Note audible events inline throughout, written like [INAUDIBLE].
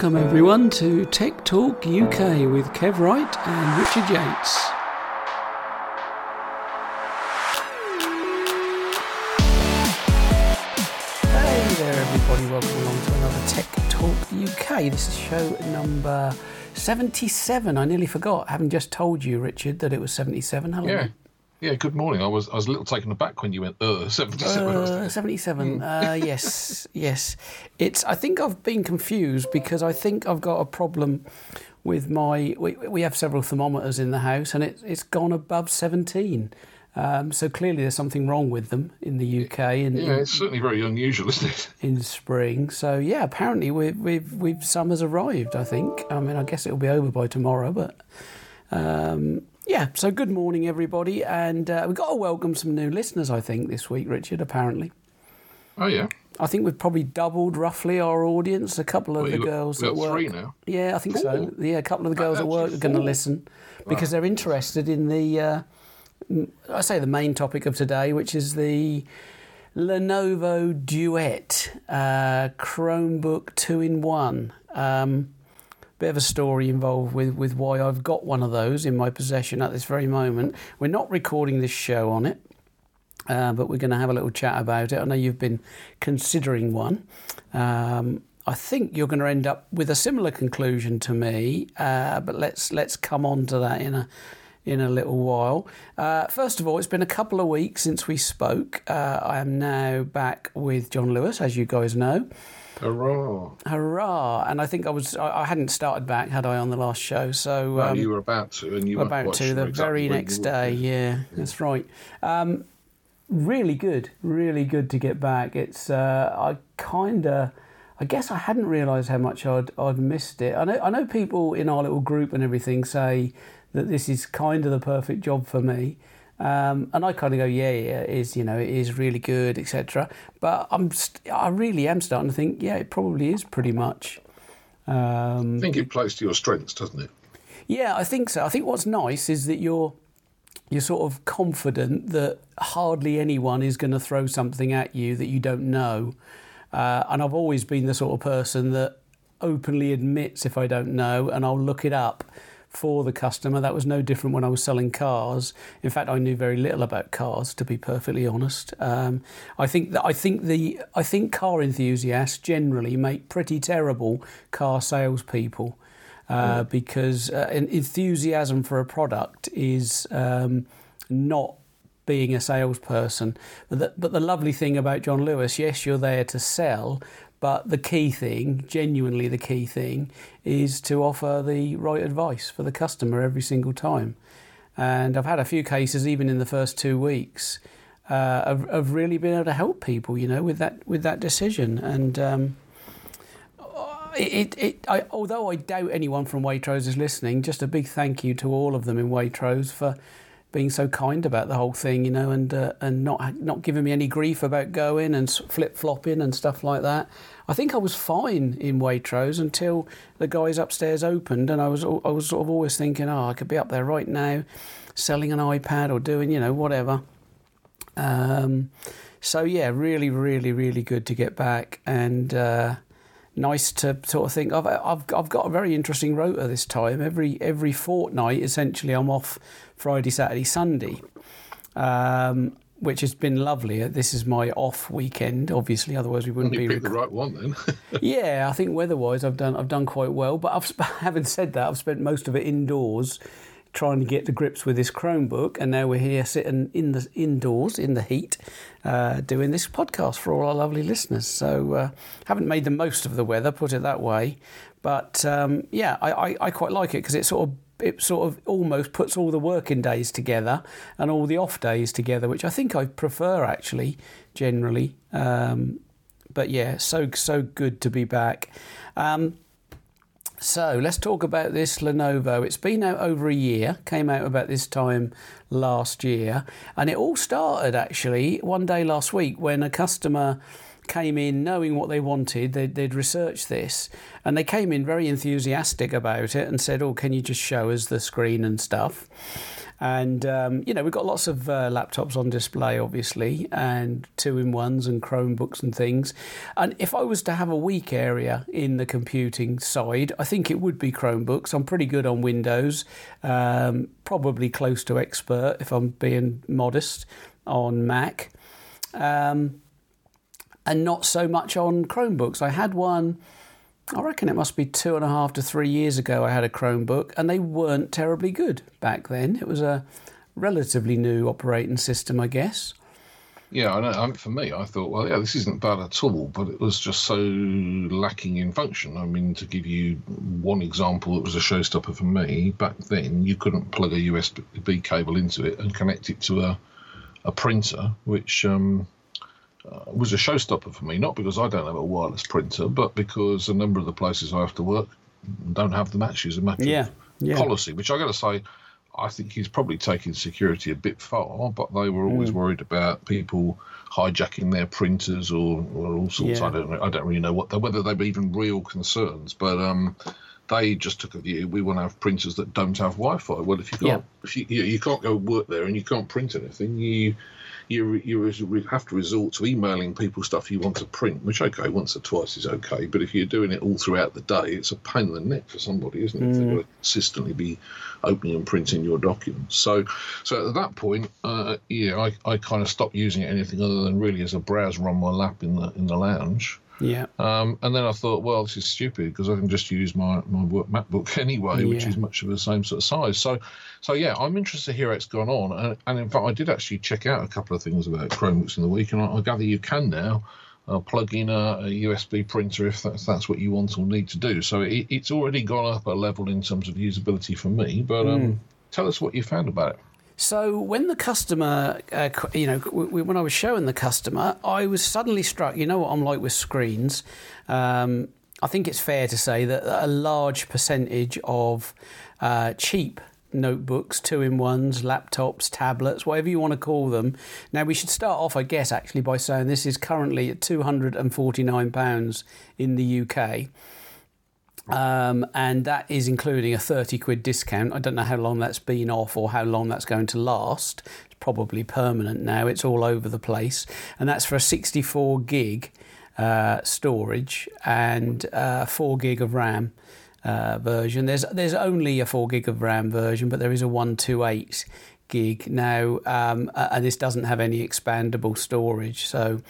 Welcome everyone to Tech Talk UK with Kev Wright and Richard Yates. Hey there everybody, welcome along to another Tech Talk UK. This is show number 77. I nearly forgot, having just told you, Richard, that it was 77. Hello. Yeah. Yeah, good morning. I was I was a little taken aback when you went, uh, [LAUGHS] 77. Uh, 77. Uh, yes, [LAUGHS] yes. It's. I think I've been confused because I think I've got a problem with my. We, we have several thermometers in the house and it, it's gone above 17. Um, so clearly there's something wrong with them in the UK. In, yeah, it's certainly very unusual, isn't it? [LAUGHS] In spring. So yeah, apparently we've, we've, we've summer's arrived, I think. I mean, I guess it'll be over by tomorrow, but. Um, yeah, so good morning, everybody. And uh, we've got to welcome some new listeners, I think, this week, Richard, apparently. Oh, yeah. I think we've probably doubled roughly our audience. A couple of Well, the girls at work. three now? Yeah, I think so. Yeah, a couple of the girls at work are going to listen because they're interested in the, uh, I say the main topic of today, which is the Lenovo Duet uh, Chromebook two in one. Um, bit of a story involved with, with why I've got one of those in my possession at this very moment. We're not recording this show on it, uh, but we're going to have a little chat about it. I know you've been considering one. Um, I think you're going to end up with a similar conclusion to me, uh, but let's let's come on to that in a in a little while. Uh, first of all, it's been a couple of weeks since we spoke. Uh, I am now back with John Lewis, as you guys know. Hurrah. Hurrah! And I think I was I, I hadn't started back, had I, on the last show? So Well, um, you were about to, and you weren't about to the exactly very next were. day. Yeah, that's right. Um, really good, really good to get back. It's uh, I kind of. I guess I hadn't realised how much I'd I'd missed it. I know I know people in our little group and everything say that this is kind of the perfect job for me, um, and I kind of go, yeah, yeah, it is. You know, it is really good, etc. But I'm st- I really am starting to think, yeah, it probably is pretty much. Um, I think it plays to your strengths, doesn't it? yeah, I think so. I think what's nice is that you're you're sort of confident that hardly anyone is going to throw something at you that you don't know. Uh, and I've always been the sort of person that openly admits if I don't know, and I'll look it up for the customer. That was no different when I was selling cars. In fact, I knew very little about cars, to be perfectly honest. Um, I think that I think the I think car enthusiasts generally make pretty terrible car salespeople uh, because uh, en- enthusiasm for a product is um, not being a salesperson. But the, but the lovely thing about John Lewis, yes, you're there to sell, but the key thing, genuinely the key thing, is to offer the right advice for the customer every single time. And I've had a few cases, even in the first two weeks, uh, of, of really being able to help people, you know, with that with that decision. And um, it, it, I, although I doubt anyone from Waitrose is listening, just a big thank you to all of them in Waitrose for being so kind about the whole thing, you know, and uh, and not not giving me any grief about going and flip flopping and stuff like that. I think I was fine in Waitrose until the guys upstairs opened, and I was I was sort of always thinking, oh, I could be up there right now, selling an iPad or doing you know whatever. Um, so yeah, really, really, really good to get back and. Uh, nice to sort of think I've, I've I've got a very interesting rota this time. Every every fortnight, essentially, I'm off Friday, Saturday, Sunday, um, which has been lovely. This is my off weekend, obviously. Otherwise, we wouldn't You be. picked the right one then. [LAUGHS] yeah, I think weather-wise, I've done I've done quite well. But I've [LAUGHS] having said that, I've spent most of it indoors, trying to get to grips with this Chromebook, and now we're here sitting in the indoors in the heat, uh, doing this podcast for all our lovely listeners. So uh, haven't made the most of the weather, put it that way. But um, yeah, I, I, I quite like it because it sort of it sort of almost puts all the working days together and all the off days together, which I think I prefer actually generally. Um, but yeah, so so good to be back. Um, so let's talk about this Lenovo. It's been out over a year, came out about this time last year, and it all started actually one day last week when a customer came in knowing what they wanted. They'd, they'd researched this, and they came in very enthusiastic about it and said, "Oh, can you just show us the screen and stuff?" And, um, you know, we've got lots of uh, laptops on display, obviously, and two in ones and Chromebooks and things. And if I was to have a weak area in the computing side, I think it would be Chromebooks. I'm pretty good on Windows, um, probably close to expert if I'm being modest on Mac. Um, and not so much on Chromebooks. I had one I reckon it must be two and a half to three years ago. I had a Chromebook, and they weren't terribly good back then. It was a relatively new operating system, I guess. Yeah, I know. Um, for me, I thought, well, yeah, this isn't bad at all, but it was just so lacking in function. I mean, to give you one example, it was a showstopper for me. Back then, you couldn't plug a USB cable into it and connect it to a, a printer, which um, uh, was a showstopper for me, not because I don't have a wireless printer, but because a number of the places I have to work don't have them actually as a matter yeah, of yeah. policy, which I got to say, I think he's probably taking security a bit far, but they were always mm. worried about people hijacking their printers or, or all sorts. Yeah. I don't know, I don't really know what whether they were even real concerns, but um, they just took a view. We want to have printers that don't have Wi-Fi. Well, if you can't, yeah. if you, you can't go work there and you can't print anything, you you you have to resort to emailing people stuff you want to print, which okay, once or twice is okay, but if you're doing it all throughout the day, it's a pain in the neck for somebody, isn't it? Mm. They've got to consistently be opening and printing your documents. So, so at that point, uh, yeah, I, I kind of stopped using it anything other than really as a browser on my lap in the in the lounge. Yeah. Um, and then I thought, well, this is stupid because I can just use my, my work MacBook [LAUGHS] anyway, which is much of the same sort of size. So, so yeah, I'm interested to hear how it's gone on. And, and in fact, I did actually check out a couple of things about Chromebooks in the week, and I, I gather you can now. Uh, plug in a, a, USB printer if that's, that's what you want or need to do. So it, it's already gone up a level in terms of usability for me. But um, mm. tell us what you found about it. So when the customer, uh, you know, when I was showing the customer, I was suddenly struck. You know what I'm like with screens. Um, I think it's fair to say that a large percentage of uh, cheap notebooks, two in ones, laptops, tablets, whatever you want to call them. Now, we should start off, I guess, actually, by saying this is currently at £249 in the UK. Um, and that is including a 30 quid discount. I don't know how long that's been off or how long that's going to last. It's probably permanent now, it's all over the place. And that's for a 64 gig uh, storage and uh, 4 gig of RAM. Uh, version. There's there's only a four gig of RAM version, but there is a one two eight gig now, um, and this doesn't have any expandable storage. So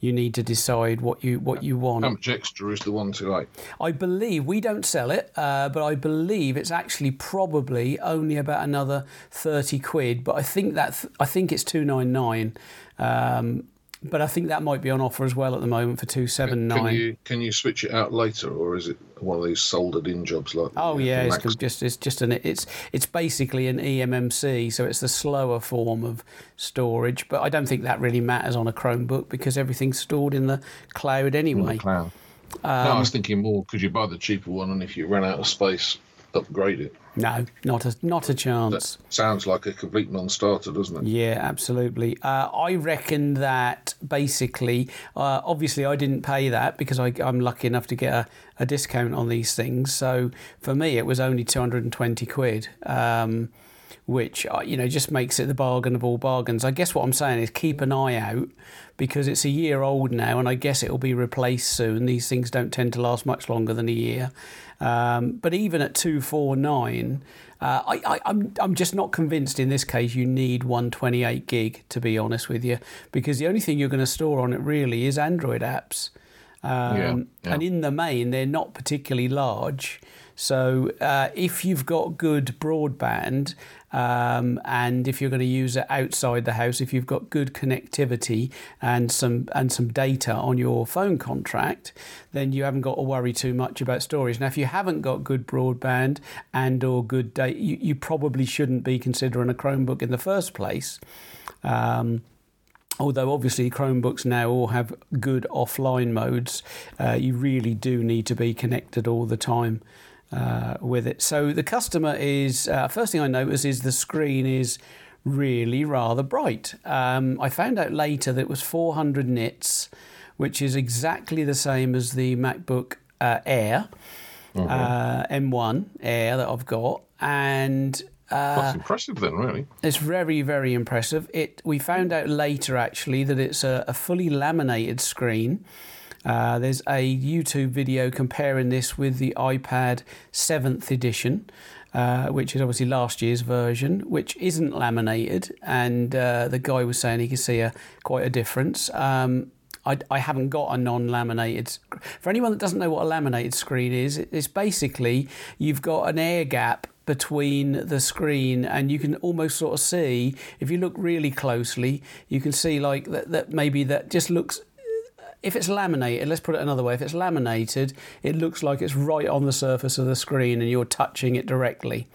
you need to decide what you what you want. How much extra is the one two eight? I believe we don't sell it, uh, but I believe it's actually probably only about another thirty quid. But I think that th- I think it's two nine nine. Um, but I think that might be on offer as well at the moment for two seven nine. Can you can you switch it out later, or is it one of these soldered in jobs like? Oh yeah, it's just it's just an it's it's basically an eMMC, so it's the slower form of storage. But I don't think that really matters on a Chromebook because everything's stored in the cloud anyway. In the cloud. Um, no, I was thinking more. Could you buy the cheaper one, and if you run out of space, upgrade it? No, not a not a chance. That sounds like a complete non-starter, doesn't it? Yeah, absolutely. Uh, I reckon that basically, uh, obviously, I didn't pay that because I, am lucky enough to get a, a, discount on these things. So for me, it was only 220 quid. Um, which uh, you know just makes it the bargain of all bargains. I guess what I'm saying is keep an eye out because it's a year old now, and I guess it will be replaced soon. These things don't tend to last much longer than a year. Um, but even at two four nine, uh, I, I, I'm I'm just not convinced. In this case, you need 128 gig to be honest with you, because the only thing you're going to store on it really is Android apps. Um, yeah, yeah. And in the main, they're not particularly large. So uh, if you've got good broadband um, and if you're going to use it outside the house, if you've got good connectivity and some and some data on your phone contract, then you haven't got to worry too much about storage. Now, if you haven't got good broadband and or good data, you, you probably shouldn't be considering a Chromebook in the first place. Um, although obviously Chromebooks now all have good offline modes, uh, you really do need to be connected all the time uh, with it. So the customer is uh, first thing I notice is the screen is really rather bright. Um, I found out later that it was 400 nits, which is exactly the same as the MacBook uh, Air. Mm-hmm. Uh, M1 Air that I've got, and That's impressive, then, really. It's very, very impressive. It we found out later actually that it's a, a fully laminated screen. Uh, there's a YouTube video comparing this with the iPad 7th edition, uh, which is obviously last year's version, which isn't laminated. And uh, the guy was saying he could see a quite a difference. Um, I, I, haven't got a non-laminated. For anyone that doesn't know what a laminated screen is, it's basically you've got an air gap between the screen and you can almost sort of see if you look really closely you can see like that, that maybe that just looks if it's laminated, let's put it another way, if it's laminated, it looks like it's right on the surface of the screen and you're touching it directly.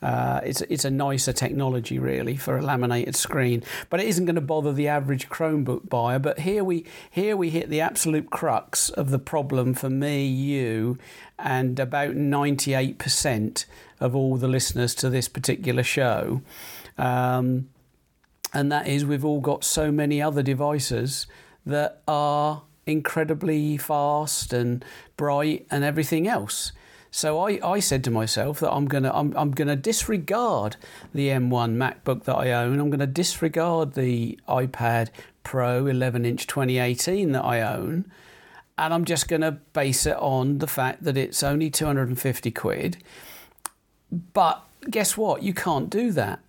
Uh, it's, it's a nicer technology, really, for a laminated screen, but it isn't going to bother the average Chromebook buyer. But here we here we hit the absolute crux of the problem for me, you, and about ninety eight percent of all the listeners to this particular show, um, and that is we've all got so many other devices that are incredibly fast and bright and everything else. So I, I said to myself that I'm gonna I'm, I'm gonna disregard the M1 MacBook that I own. I'm gonna disregard the iPad Pro 11 inch 2018 that I own, and I'm just gonna base it on the fact that it's only 250 quid. But guess what? You can't do that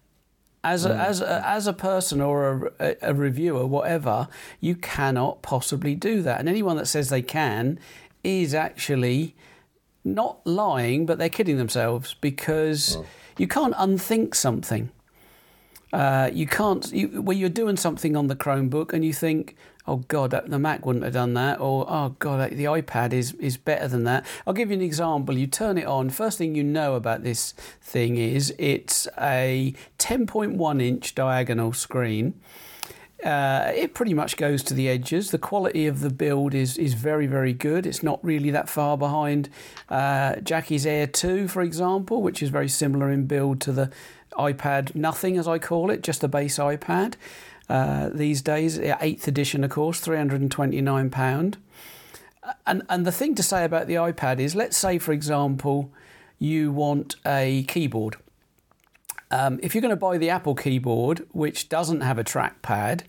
as a, mm. as a, as a person or a, a, reviewer, whatever, you cannot possibly do that. And anyone that says they can is actually not lying, but they're kidding themselves because oh. you can't unthink something. Uh, you can't you, when you're doing something on the Chromebook and you think, oh God, the Mac wouldn't have done that, or oh God, the iPad is, is better than that. I'll give you an example. You turn it on, first thing you know about this thing is it's a 10.1 inch diagonal screen. Uh, it pretty much goes to the edges. The quality of the build is, is very, very good. It's not really that far behind uh, Jackie's Air 2, for example, which is very similar in build to the iPad Nothing, as I call it, just the base iPad uh, these days. Eighth edition, of course, £329. And, and the thing to say about the iPad is let's say, for example, you want a keyboard. Um, if you're going to buy the Apple keyboard, which doesn't have a trackpad,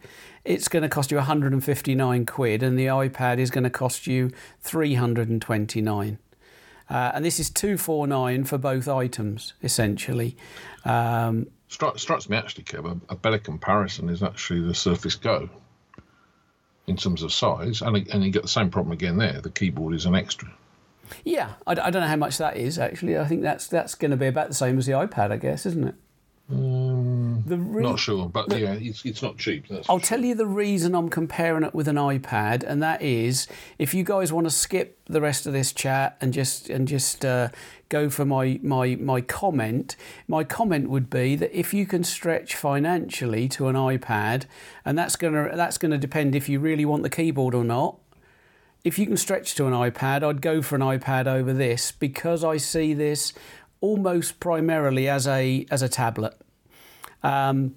it's going to cost you 159 quid, and the iPad is going to cost you 329. Uh, and this is 249 for both items, essentially. Um, strikes me actually, Kev, a, a, better comparison is actually the Surface Go in terms of size, and and you get the same problem again there. The keyboard is an extra. Yeah, I, I don't know how much that is actually. I think that's that's going to be about the same as the iPad, I guess, isn't it? Uh, Um, re- not sure, but the, yeah, it's, it's not cheap. I'll sure. tell you the reason I'm comparing it with an iPad, and that is if you guys want to skip the rest of this chat and just and just uh, go for my my my comment, my comment would be that if you can stretch financially to an iPad, and that's gonna that's gonna depend if you really want the keyboard or not. If you can stretch to an iPad, I'd go for an iPad over this because I see this almost primarily as a as a tablet. Um,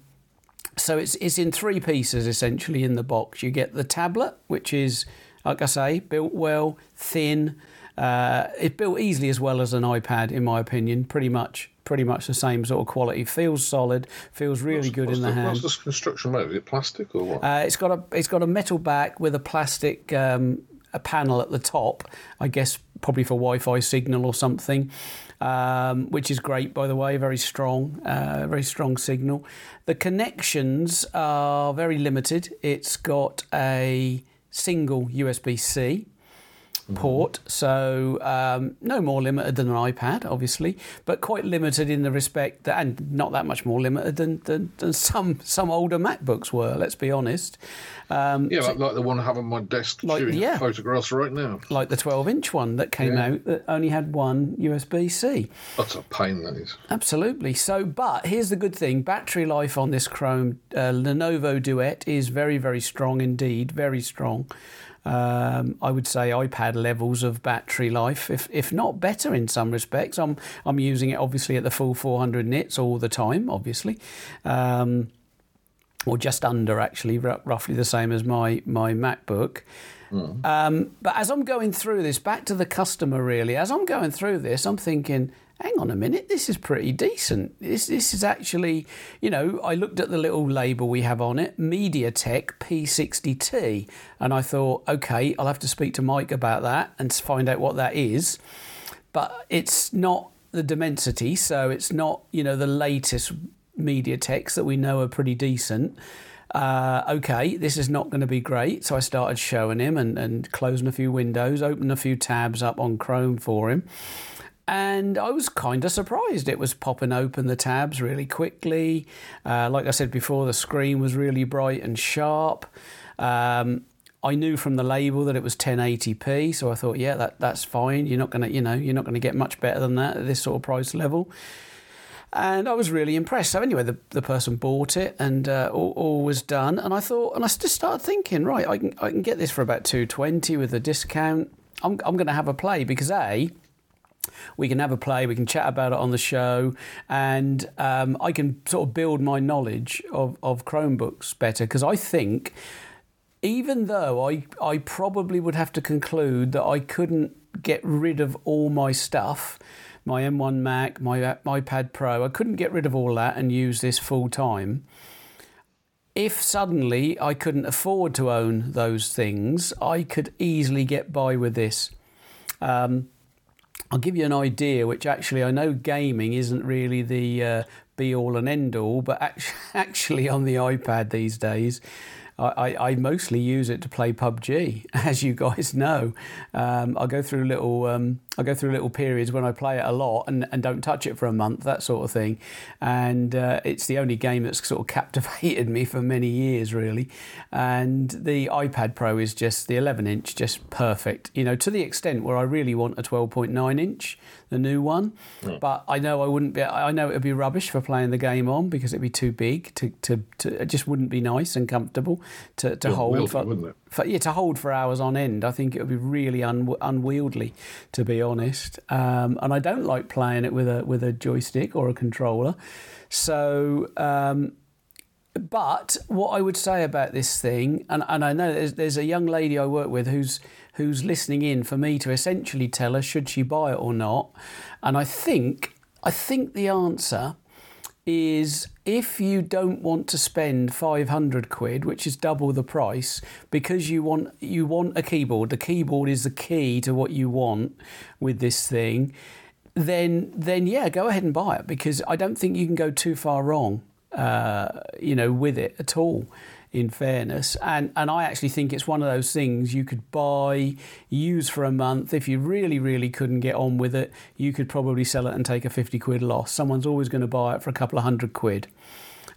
so it's it's in three pieces essentially in the box. You get the tablet, which is like I say, built well, thin. Uh, it's built easily as well as an iPad, in my opinion. Pretty much, pretty much the same sort of quality. Feels solid. Feels really what's, good what's in the, the, hand. What's the construction mode? Is it plastic or what? Uh, it's got a it's got a metal back with a plastic um, a panel at the top. I guess probably for Wi-Fi signal or something um, which is great, by the way, very strong, uh, very strong signal. The connections are very limited. It's got a single USB C mm-hmm. port, so um, no more limited than an iPad, obviously, but quite limited in the respect that, and not that much more limited than, than, than some some older MacBooks were. Let's be honest. Um, yeah, so, like, the one I have on my desk like, shooting yeah, photographs right now. Like the 12 inch one that came yeah. out that only had one USB C. That's a pain, that is. Absolutely. So, but here's the good thing battery life on this Chrome uh, Lenovo Duet is very, very strong indeed, very strong. Um, I would say iPad levels of battery life, if if not better in some respects. I'm I'm using it obviously at the full 400 nits all the time, obviously. Um, or just under actually, r- roughly the same as my my MacBook. Mm. Um, but as I'm going through this, back to the customer really, as I'm going through this, I'm thinking, hang on a minute, this is pretty decent. This, this is actually, you know, I looked at the little label we have on it, MediaTek P60T, and I thought, okay, I'll have to speak to Mike about that and find out what that is. But it's not the Dimensity, so it's not, you know, the latest MediaTeks that we know are pretty decent. Uh, okay, this is not going to be great. So I started showing him and, and closing a few windows, opening a few tabs up on Chrome for him. And I was kind of surprised. It was popping open the tabs really quickly. Uh, like I said before, the screen was really bright and sharp. Um, I knew from the label that it was 1080p, so I thought, yeah, that, that's fine. You're not gonna, you know, you're not gonna get much better than that at this sort of price level. And I was really impressed. So anyway, the, the person bought it, and uh, all, all, was done. And I thought, and I just started thinking, right, I can I can get this for about 220 with a discount. I'm I'm going to have a play because a we can have a play, we can chat about it on the show, and um, I can sort of build my knowledge of, of Chromebooks better because I think, even though I, I probably would have to conclude that I couldn't get rid of all my stuff, my M1 Mac, my iPad Pro, I couldn't get rid of all that and use this full time. If suddenly I couldn't afford to own those things, I could easily get by with this. Um, I'll give you an idea, which actually I know gaming isn't really the uh, be all and end all, but [LAUGHS] actually on the iPad these days, I, I, mostly use it to play PUBG, [LAUGHS] as you guys know. Um, I go through little um, I go through little periods when I play it a lot and, and don't touch it for a month, that sort of thing. And uh, it's the only game that's sort of [LAUGHS] captivated me for many years, really. And the iPad Pro is just the 11 inch, just perfect. You know, to the extent where I really want a 12.9 inch, the new one. Mm. But I know I wouldn't be. I know it would be rubbish for playing the game on because it'd be too big to to, to it just wouldn't be nice and comfortable to, to hold for, for, yeah to hold for hours on end. I think it would be really un, unwieldy, to be honest. Um, and I don't like playing it with a with a joystick or a controller. So. Um, but what I would say about this thing, and, and I know there's, there's a young lady I work with who's who's listening in for me to essentially tell her should she buy it or not, and I think I think the answer is if you don't want to spend 500 quid which is double the price because you want you want a keyboard the keyboard is the key to what you want with this thing then then yeah go ahead and buy it because I don't think you can go too far wrong uh, you know with it at all in fairness. And, and I actually think it's one of those things you could buy, use for a month. If you really, really couldn't get on with it, you could probably sell it and take a 50 quid loss. Someone's always going to buy it for a couple of hundred quid,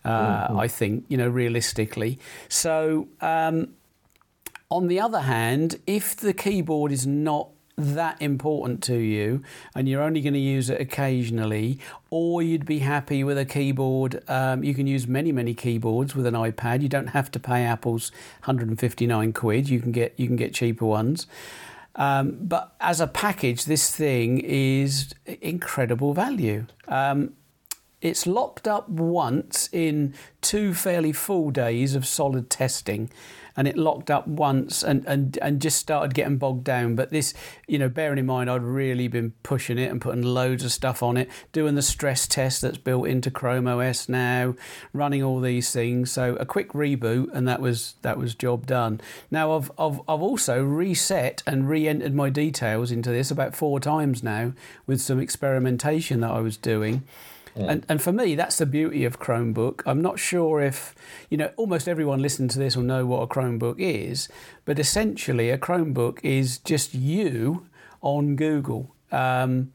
uh, mm-hmm. I think, you know, realistically. So, um, on the other hand, if the keyboard is not that important to you and you're only going to use it occasionally, or you'd be happy with a keyboard. Um, you can use many, many keyboards with an iPad. You don't have to pay Apple's 159 quid. You can get you can get cheaper ones. Um, but as a package, this thing is incredible value. Um, it's locked up once in two fairly full days of solid testing and it locked up once and, and, and just started getting bogged down. But this, you know, bearing in mind, I'd really been pushing it and putting loads of stuff on it, doing the stress test that's built into Chrome OS now, running all these things. So a quick reboot, and that was that was job done. Now I've I've, I've also reset and re-entered my details into this about four times now with some experimentation that I was doing. And, and for me, that's the beauty of Chromebook. I'm not sure if, you know, almost everyone listening to this will know what a Chromebook is, but essentially, a Chromebook is just you on Google. Um,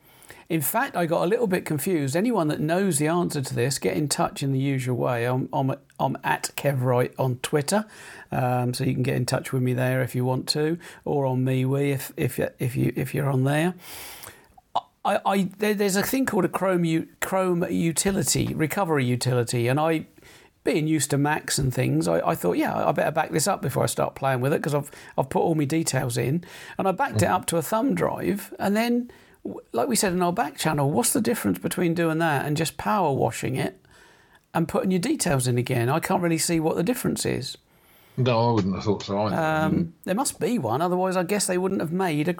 in fact, I got a little bit confused. Anyone that knows the answer to this, get in touch in the usual way. I'm, I'm, I'm at Kevroy on Twitter, um, so you can get in touch with me there if you want to, or on MeWe if, if, if, you, if you're on there. I, I there's a thing called a Chrome U, Chrome utility, recovery utility, and I, being used to Macs and things, I, I thought, yeah, I better back this up before I start playing with it because I've I've put all my details in, and I backed mm. it mm-hmm. up to a thumb drive, and then, like we said in our back channel, what's the difference between doing that and just power washing it, and putting your details in again? I can't really see what the difference is. No, I wouldn't have thought so either. Um, there must be one, otherwise, I guess they wouldn't have made a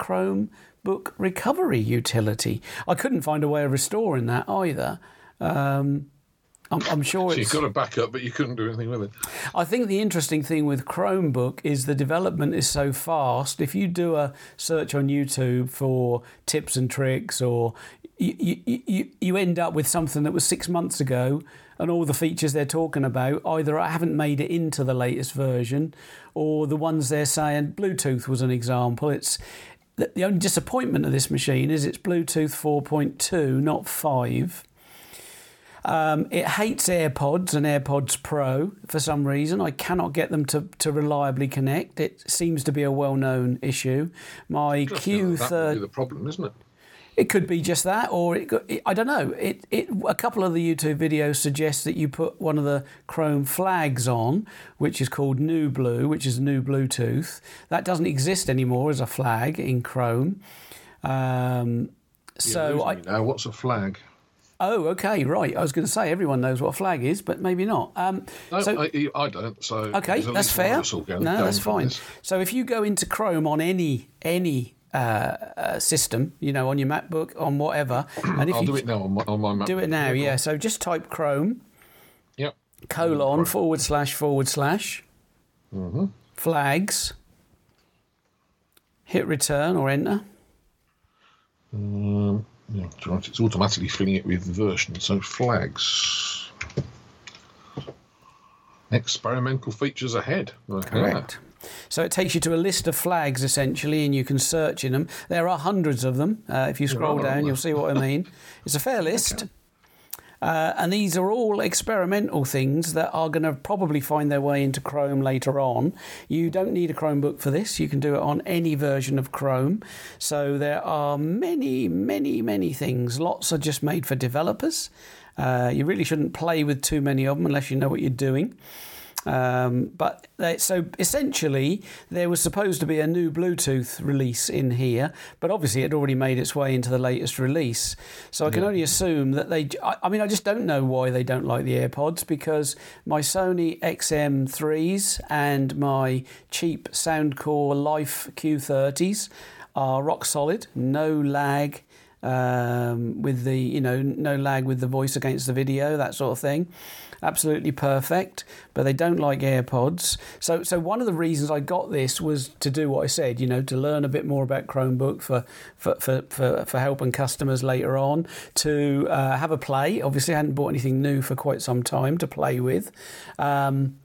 Chromebook recovery utility. I couldn't find a way of restoring that either. Um, I'm, I'm sure so it's. you've got a backup, but you couldn't do anything with it. I think the interesting thing with Chromebook is the development is so fast. If you do a search on YouTube for tips and tricks, or you, you, you, you end up with something that was six months ago, and all the features they're talking about either I haven't made it into the latest version, or the ones they're saying Bluetooth was an example. It's the the only disappointment of this machine is it's Bluetooth 4.2, not 5. Um, it hates AirPods and AirPods Pro for some reason. I cannot get them to, to reliably connect. It seems to be a well known issue. My Just, you that would Q30. be the problem, isn't it? It could be just that, or it, could- I don't know. It, it, a couple of the YouTube videos suggest that you put one of the Chrome flags on, which is called New Blue, which is new Bluetooth. That doesn't exist anymore as a flag in Chrome. Um, so I, now, what's a flag? oh, okay, right. I was going to say everyone knows what a flag is, but maybe not. Um, No, so, I, I don't. So Okay, that's least one of fair. going- No, that's fine. this. So if you go into Chrome on any any uh, system, you know, on your MacBook, on whatever, [CLEARS THROAT] and if I'll you do it now on my, on my Mac. do it now, yeah. So just type Chrome Yep. colon forward slash forward slash Mm-hmm. flags. Hit return or enter. Um, yeah, right. It's automatically filling it with version. So flags. Experimental features ahead. Okay. Correct. So it takes you to a list of flags essentially, and you can search in them. There are hundreds of them. Uh, if you scroll down, you'll see what I mean. [LAUGHS] It's a fair list. Uh, and these are all experimental things that are going to probably find their way into Chrome later on. You don't need a Chromebook for this. You can do it on any version of Chrome. So there are many, many, many things. Lots are just made for developers. Uh, you really shouldn't play with too many of them unless you know what you're doing. Um, but they, so essentially, there was supposed to be a new Bluetooth release in here, but obviously it already made its way into the latest release. So I can only assume that they. I, I mean, I just don't know why they don't like the AirPods because my Sony XM3s and my cheap Soundcore Life Q30s are rock solid, no lag um, with the you know no lag with the voice against the video that sort of thing absolutely perfect but they don't like airpods so so one of the reasons i got this was to do what i said you know to learn a bit more about chromebook for for for, for, for helping customers later on to uh, have a play obviously i hadn't bought anything new for quite some time to play with um,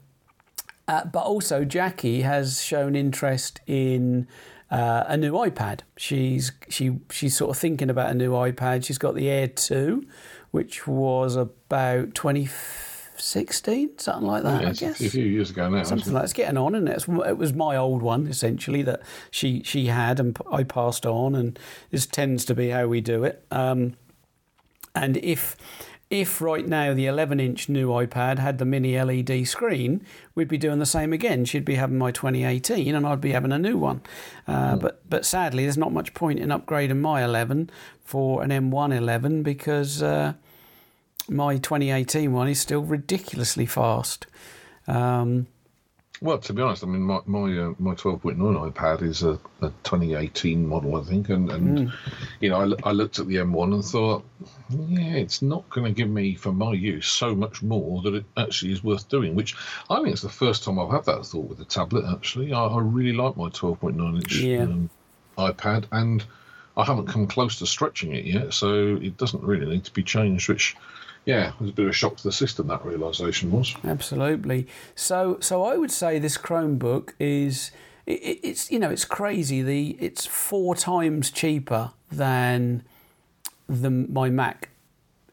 uh, but also, Jackie has shown interest in uh, a new iPad. She's she she's sort of thinking about a new iPad. She's got the Air Two, which was about 2016, something like that. Yeah, I it's a few, years ago now. something like it's getting on, and it? It was my old one essentially that she she had and I passed on, and this tends to be how we do it. Um, and if if right now the 11 inch new iPad had the mini LED screen, we'd be doing the same again. She'd be having my 2018, and I'd be having a new one. Uh, But but sadly, there's not much point in upgrading my 11 for an M1 11 because. Uh, my 2018 one is still ridiculously fast. Um, Well, to be honest, I mean, my my, uh, my 12.9 iPad is a, a 2018 model, I think, and, and you know, I, I looked at the M1 and thought, yeah, it's not going to give me for my use so much more that it actually is worth doing. Which I think it's the first time I've had that thought with a tablet. Actually, I, I really like my 12.9 inch Yeah. um, iPad, and I haven't come close to stretching it yet, so it doesn't really need to be changed. Which, yeah, it was a bit of a shock to the system. That realization was. Absolutely. So, so I would say this Chromebook is it, it- it's you know it's crazy. The it's four times cheaper than the my Mac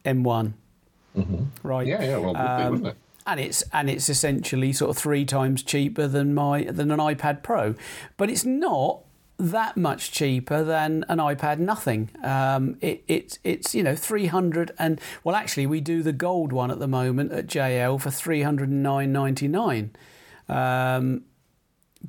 M1. Right. Yeah, yeah, well, would be, Um, wouldn't it? and it's and it's essentially sort of three times cheaper than my than an iPad Pro, but it's not that much cheaper than an iPad Nothing. Um, it, it's it's you know three hundred and well actually we do the gold one at the moment at JL for three hundred and nine ninety nine. Um,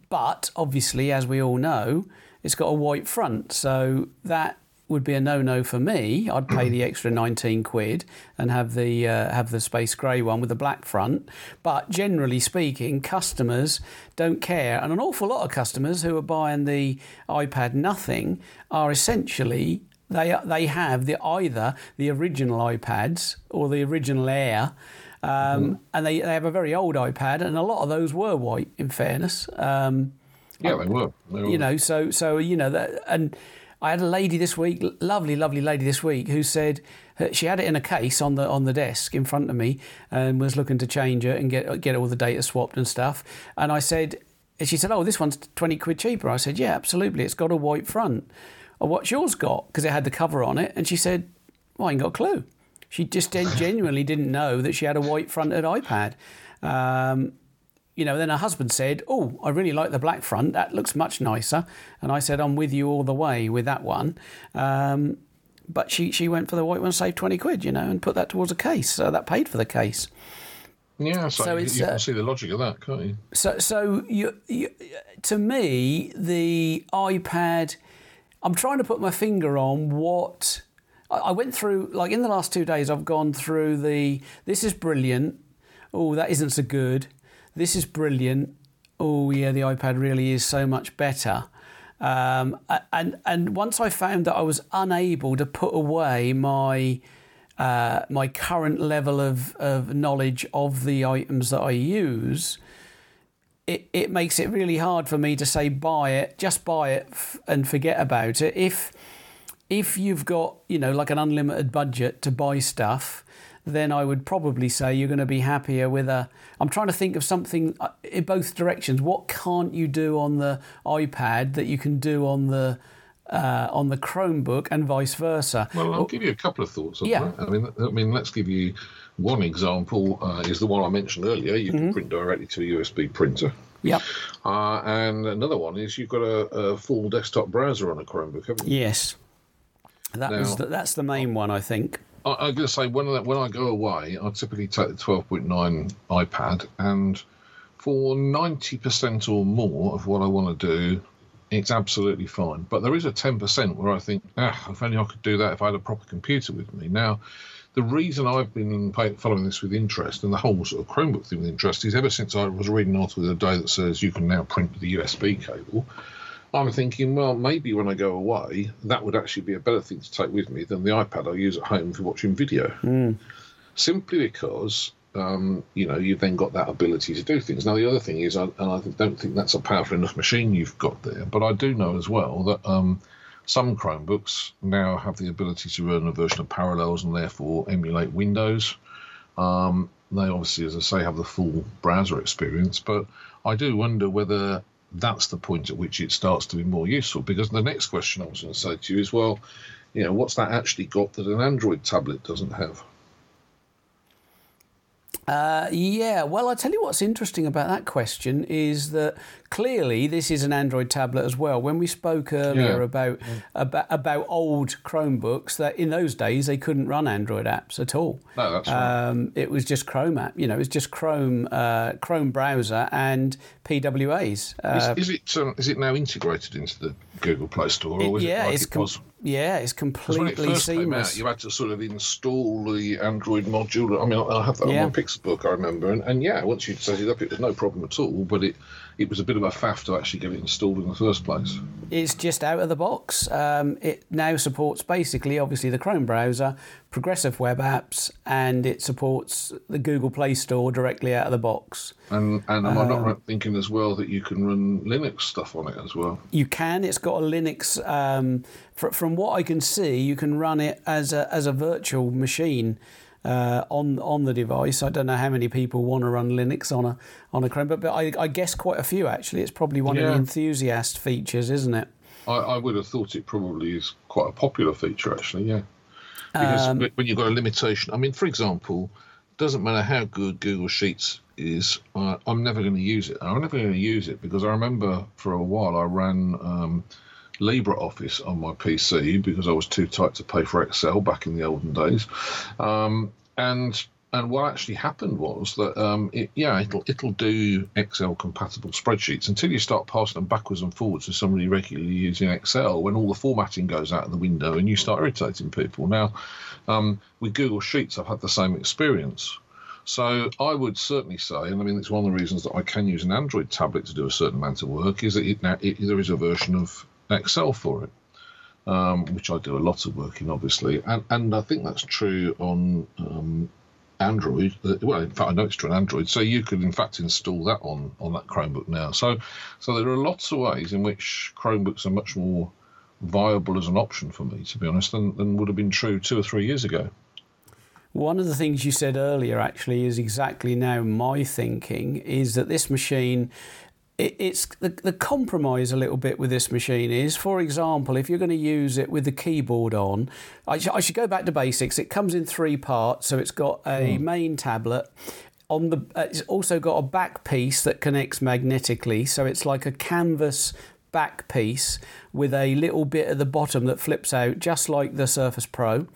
but obviously, as we all know, it's got a white front, so that would be a no-no for me. I'd pay the extra 19 quid and have the uh, have the space grey one with the black front. But generally speaking, customers don't care, and an awful lot of customers who are buying the iPad Nothing are essentially they they have the either the original iPads or the original Air. Um, mm-hmm. And they, they have a very old iPad, and a lot of those were white. In fairness, um, yeah, they were. They were. You know, so so you know that, and I had a lady this week, lovely, lovely lady this week, who said she had it in a case on the on the desk in front of me and was looking to change it and get get all the data swapped and stuff. And I said, and she said, "Oh, this one's twenty quid cheaper." I said, "Yeah, absolutely. It's got a white front." Oh, what's yours got? Because it had the cover on it. And she said, "Well, I ain't got a clue." She just [LAUGHS] genuinely didn't know that she had a white fronted iPad. Um, you know, then her husband said, Oh, I really like the black front. That looks much nicer. And I said, I'm with you all the way with that one. Um, but she, she went for the white one, saved 20 quid, you know, and put that towards a case. So that paid for the case. Yeah, so, so you, you uh, can see the logic of that, can't you? So, so you, you, to me, the iPad, I'm trying to put my finger on what I went through. Like in the last two days, I've gone through the this is brilliant. Oh, that isn't so good this is brilliant. Oh, yeah, the iPad really is so much better. Um, and and once I found that I was unable to put away my uh, my current level of, of knowledge of the items that I use, it, it makes it really hard for me to say buy it, just buy it f- and forget about it. If if you've got you know like an unlimited budget to buy stuff, then I would probably say you're going to be happier with a. I'm trying to think of something uh, in both directions. What can't you do on the iPad that you can do on the uh, on the Chromebook and vice versa? Well, I'll give you a couple of thoughts on yeah. that. I mean, I mean, let's give you one example. Uh, is the one I mentioned earlier. You can mm-hmm. print directly to a USB printer. Yep. Uh, and another one is you've got a, a, full desktop browser on a Chromebook, haven't you? Yes. That now, the, that's the main one, I think. I, am going to say when I, when I go away, I typically take the 12.9 iPad, and for 90% or more of what I want to do, it's absolutely fine. But there is a 10% where I think, ah, if only I could do that if I had a proper computer with me. Now, the reason I've been following this with interest and the whole sort of Chromebook thing with interest is ever since I was reading an article the other day that says you can now print with a USB cable. I'm thinking, well, maybe when I go away, that would actually be a better thing to take with me than the iPad I use at home for watching video. Mm. Simply because, um, you know, you've then got that ability to do things. Now, the other thing is, I, and I don't think that's a powerful enough machine you've got there, but I do know as well that um, some Chromebooks now have the ability to run a version of Parallels and therefore emulate Windows. Um, they obviously, as I say, have the full browser experience, but I do wonder whether that's the point at which it starts to be more useful. Because the next question I was going to say to you is, well, you know, what's that actually got that an Android tablet doesn't have? Uh, yeah, well, I tell you what's interesting about that question is that clearly this is an Android tablet as well. When we spoke earlier yeah. about, yeah. about about old Chromebooks, that in those days they couldn't run Android apps at all. No, that's right. Um, it was just Chrome app. You know, it was just Chrome uh, Chrome browser and PWAs. Uh, is, is, it um, is it now integrated into the Google Play Store, it, yeah, it like it's it was? Yeah, it's completely when it first seamless. Out, you had to sort of install the Android module. I mean, I have that yeah. on my Pixelbook, I remember, and, and yeah, once you set it up, it was no problem at all. But it it was a bit of a faff to actually get it installed in the first place. It's just out of the box. Um, it now supports basically, obviously, the Chrome browser, progressive web apps, and it supports the Google Play Store directly out of the box. And and am I not um, thinking as well that you can run Linux stuff on it as well? You can. It's got a Linux. Um, fr- from what I can see, you can run it as a as a virtual machine uh, on on the device. I don't know how many people want to run Linux on a on a Chrome, but, but I, I guess quite a few actually. It's probably one yeah. of the enthusiast features, isn't it? I, I, would have thought it probably is quite a popular feature actually. Yeah, because um, when you've got a limitation. I mean, for example, doesn't matter how good Google Sheets is, uh, I'm never going to use it. I'm never going to use it because I remember for a while I ran. Um, LibreOffice on my PC because I was too tight to pay for Excel back in the olden days. Um, and and what actually happened was that um, it, yeah, it'll it'll do Excel compatible spreadsheets until you start passing them backwards and forwards to somebody regularly using Excel. When all the formatting goes out of the window and you start irritating people. Now, um, with Google Sheets, I've had the same experience. So I would certainly say, and I mean it's one of the reasons that I can use an Android tablet to do a certain amount of work, is that it, now it, there is a version of Excel for it. Um, which I do a lot of work in, obviously, and and I think that's true on um, Android. Uh, well, in fact, I know it's true on Android. So you could, in fact, install that on on that Chromebook now. So, so there are lots of ways in which Chromebooks are much more viable as an option for me, to be honest, than, than would have been true two or three years ago. One of the things you said earlier actually is exactly now my thinking is that this machine it, it's the, the compromise a little bit with this machine is, for example, if you're going to use it with the keyboard on, I, sh- I should go back to basics. It comes in three parts, so it's got a mm. main tablet. On the, uh, it's also got a back piece that connects magnetically, so it's like a canvas back piece with a little bit at the bottom that flips out, just like the Surface Pro.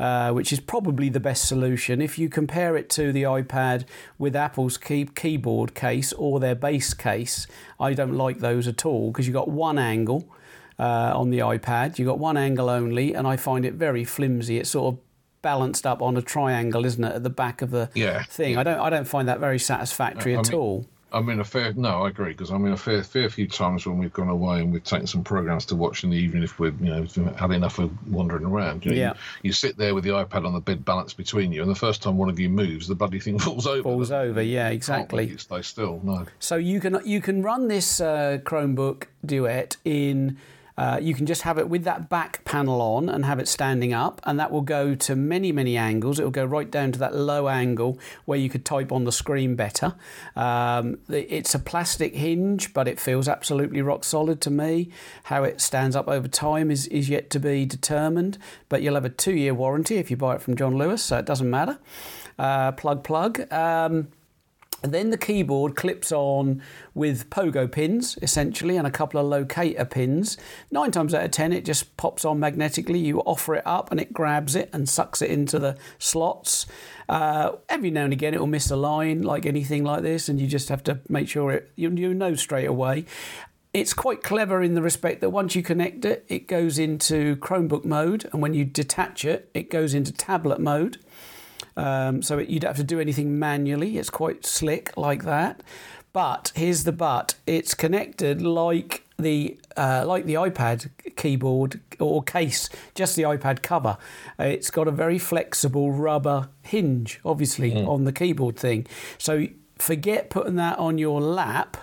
Uh, which is probably the best solution. If you compare it to the iPad with Apple's key- keyboard case or their base case, I don't like those at all because you've got one angle uh, on the iPad, you've got one angle only, and I find it very flimsy. It's sort of balanced up on a triangle, isn't it, at the back of the yeah. thing? I don't, I don't find that very satisfactory I at mean, all. I mean, a fair no, I agree because I mean a fair fair few times when we've gone away and we've taken some programs to watch in the evening if we've you know had enough of wandering around. You know, yeah. You, you, sit there with the iPad on the bed balanced between you, and the first time one of you moves, the bloody thing [LAUGHS] falls over. Falls over, yeah, exactly. Stay still, no. So you can you can run this uh, Chromebook Duet in uh, you can just have it with that back panel on and have it standing up, and that will go to many, many angles. It will go right down to that low angle where you could type on the screen better. Um, it's a plastic hinge, but it feels absolutely rock solid to me. How it stands up over time is, is yet to be determined, but you'll have a two year warranty if you buy it from John Lewis, so it doesn't matter. Uh, plug, plug. Um, and then the keyboard clips on with pogo pins, essentially, and a couple of locator pins. Nine times out of ten, it just pops on magnetically. You offer it up and it grabs it and sucks it into the slots. Uh, every now and again, it will miss a line, like anything like this, and you just have to make sure it, you, you know straight away. It's quite clever in the respect that once you connect it, it goes into Chromebook mode, and when you detach it, it goes into tablet mode. Um, so it, you don't have to do anything manually. It's quite slick like that. But here's the but: it's connected like the uh, like the iPad keyboard or case, just the iPad cover. It's got a very flexible rubber hinge, obviously, mm. on the keyboard thing. So forget putting that on your lap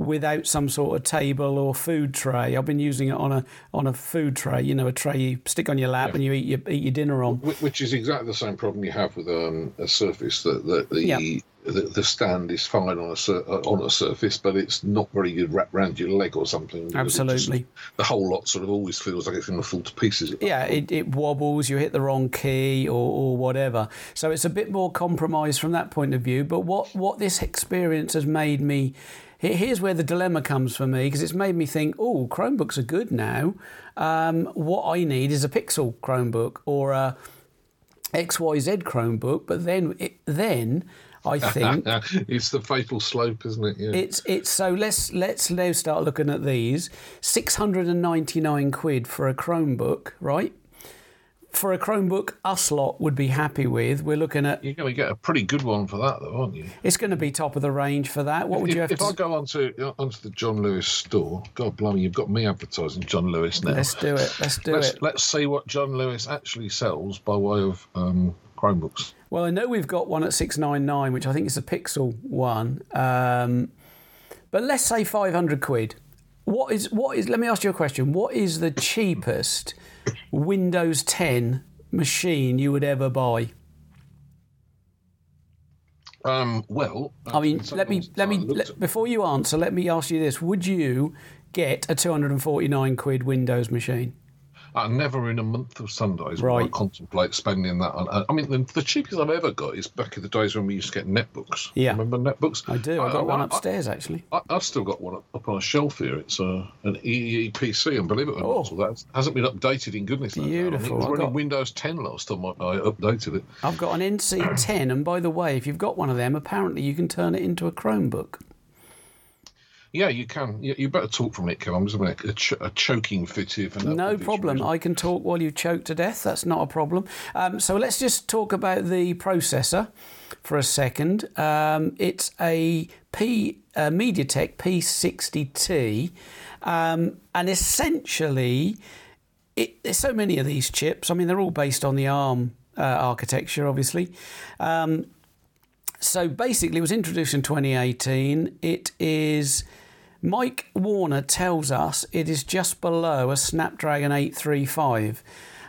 without some sort of table or food tray. I've been using it on a on a food tray, you know, a tray you stick on your lap yeah. and you eat your eat your dinner on. Which is exactly the same problem you have with um, a surface that, that the yeah the, the stand is fine on a sur- uh, on a surface, but it's not very good wrapped around your leg or something. Absolutely, just, the whole lot sort of always feels like it's going to fall to pieces. Yeah, it, it, wobbles. You hit the wrong key or, or whatever. So it's a bit more compromise from that point of view. But what what this experience has made me. Here's where the dilemma comes for me because it's made me think, oh, Chromebooks are good now. Um, what I need is a Pixel Chromebook or a XYZ Chromebook, but then it, then I [LAUGHS] think it's the fatal slope, isn't it? Yeah. It's it's so let's let's now start looking at these. Six hundred and ninety nine quid for a Chromebook, right? For a Chromebook, us lot would be happy with. We're looking at. You're going to get a pretty good one for that, though, aren't you? It's going to be top of the range for that. What if, would you have if to? If I go onto onto the John Lewis store, God blimey, you've got me advertising John Lewis now. Let's do it. Let's do let's, it. Let's see what John Lewis actually sells by way of um, Chromebooks. Well, I know we've got one at 699, which I think is a Pixel one. Um, but let's say 500 quid. What is, what is, let me ask you a question. What is the [LAUGHS] cheapest Windows 10 machine you would ever buy? Um, well, I mean, let me let me let, before you answer. Let me ask you this: Would you get a 249 quid Windows machine? I never in a month of Sundays will I contemplate spending that on. I mean, the, the cheapest I've ever got is back in the days when we used to get netbooks. Yeah. Remember netbooks? I do. I've got I- one I- upstairs actually. I, I've still got one up, up on a shelf here. It's uh, an Eee PC, and believe it or not, Oh. that hasn't been updated in goodness. knows how long. Beautiful. It was I've running got- Windows 10 last time I, I updated it. I've got an NC10, and by the way, if you've got one of them, apparently you can turn it into a Chromebook. Yeah, you can. You, you better talk from it, Ken. I'm just having a, ch- a choking fit here for No problem. I can talk while you choke to death. That's not a problem. Um, so let's just talk about the processor for a second. Um, it's a P uh, MediaTek P60T, um, and essentially, it, there's so many of these chips. I mean, they're all based on the ARM uh, architecture, obviously. Um, so basically, it was introduced in 2018. It is. Mike Warner tells us it is just below a Snapdragon 835,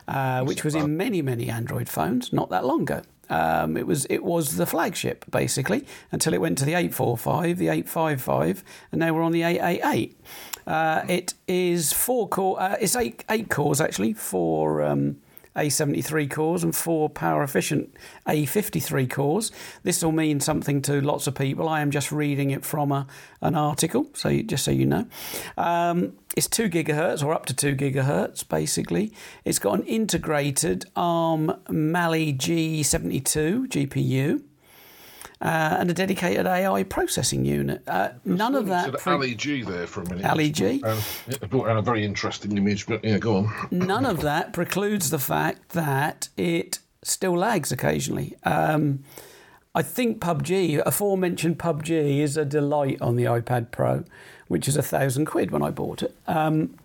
uh, which was in many, many Android phones not that long ago. Um, it was it was the flagship basically until it went to the 845, the 855, and now we're on the 888. Uh, it is four core. Uh, it's eight eight cores actually. Four. Um, a73 cores and four power efficient A53 cores. This will mean something to lots of people. I am just reading it from a, an article, so you, just so you know. Um, it's 2 gigahertz or up to 2 gigahertz basically. It's got an integrated ARM Mali G72 GPU. Uh, and a dedicated AI processing unit. Uh, none of that. Pre- Ali G there for a minute. Ali G? It brought out a very interesting image, but yeah, go on. none of that precludes the fact that it still lags occasionally. Um, I think PUBG, aforementioned PUBG, is a delight on the iPad Pro, which is a thousand quid when I bought it. Um,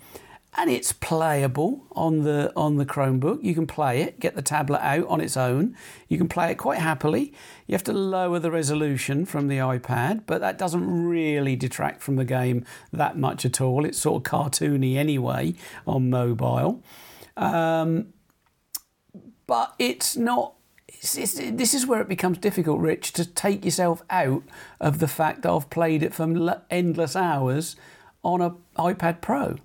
and it's playable on the on the Chromebook. You can play it, get the tablet out on its own. You can play it quite happily. You have to lower the resolution from the iPad, but that doesn't really detract from the game that much at all. It's sort of cartoony anyway on mobile. Um, but it's not. It's, it's, this is where it becomes difficult, Rich, to take yourself out of the fact that I've played it for endless hours on a iPad Pro.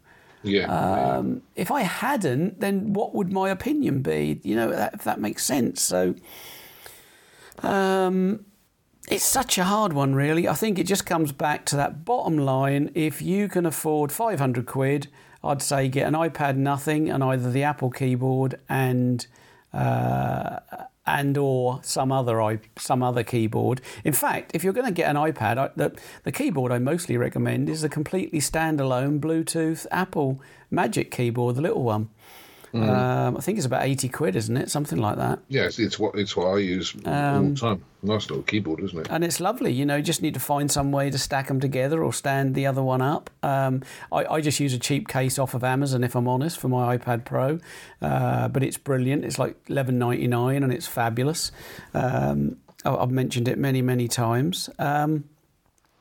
Yeah. Um, if I hadn't, then what would my opinion be? You know, if that makes sense. So, um, it's such a hard one, really. I think it just comes back to that bottom line. If you can afford 500 quid, I'd say get an iPad nothing and either the Apple keyboard and uh, and or some other some other keyboard. In fact, if you're going to get an iPad, I, the the keyboard I mostly recommend is the completely standalone Bluetooth Apple Magic keyboard, the little one. Um, I think it's about 80 quid, isn't it? Something like that. yeah, it's, it's what it's what I use all the time. Nice little keyboard, isn't it? and it's lovely. You know, you just need to find some way to stack them together or stand the other one up. Um, I, I just use a cheap case off of Amazon, if I'm honest, for my iPad Pro, uh, but it's brilliant. It's like eleven ninety nine, and it's fabulous. Um, I- I've mentioned it many, many times. Um,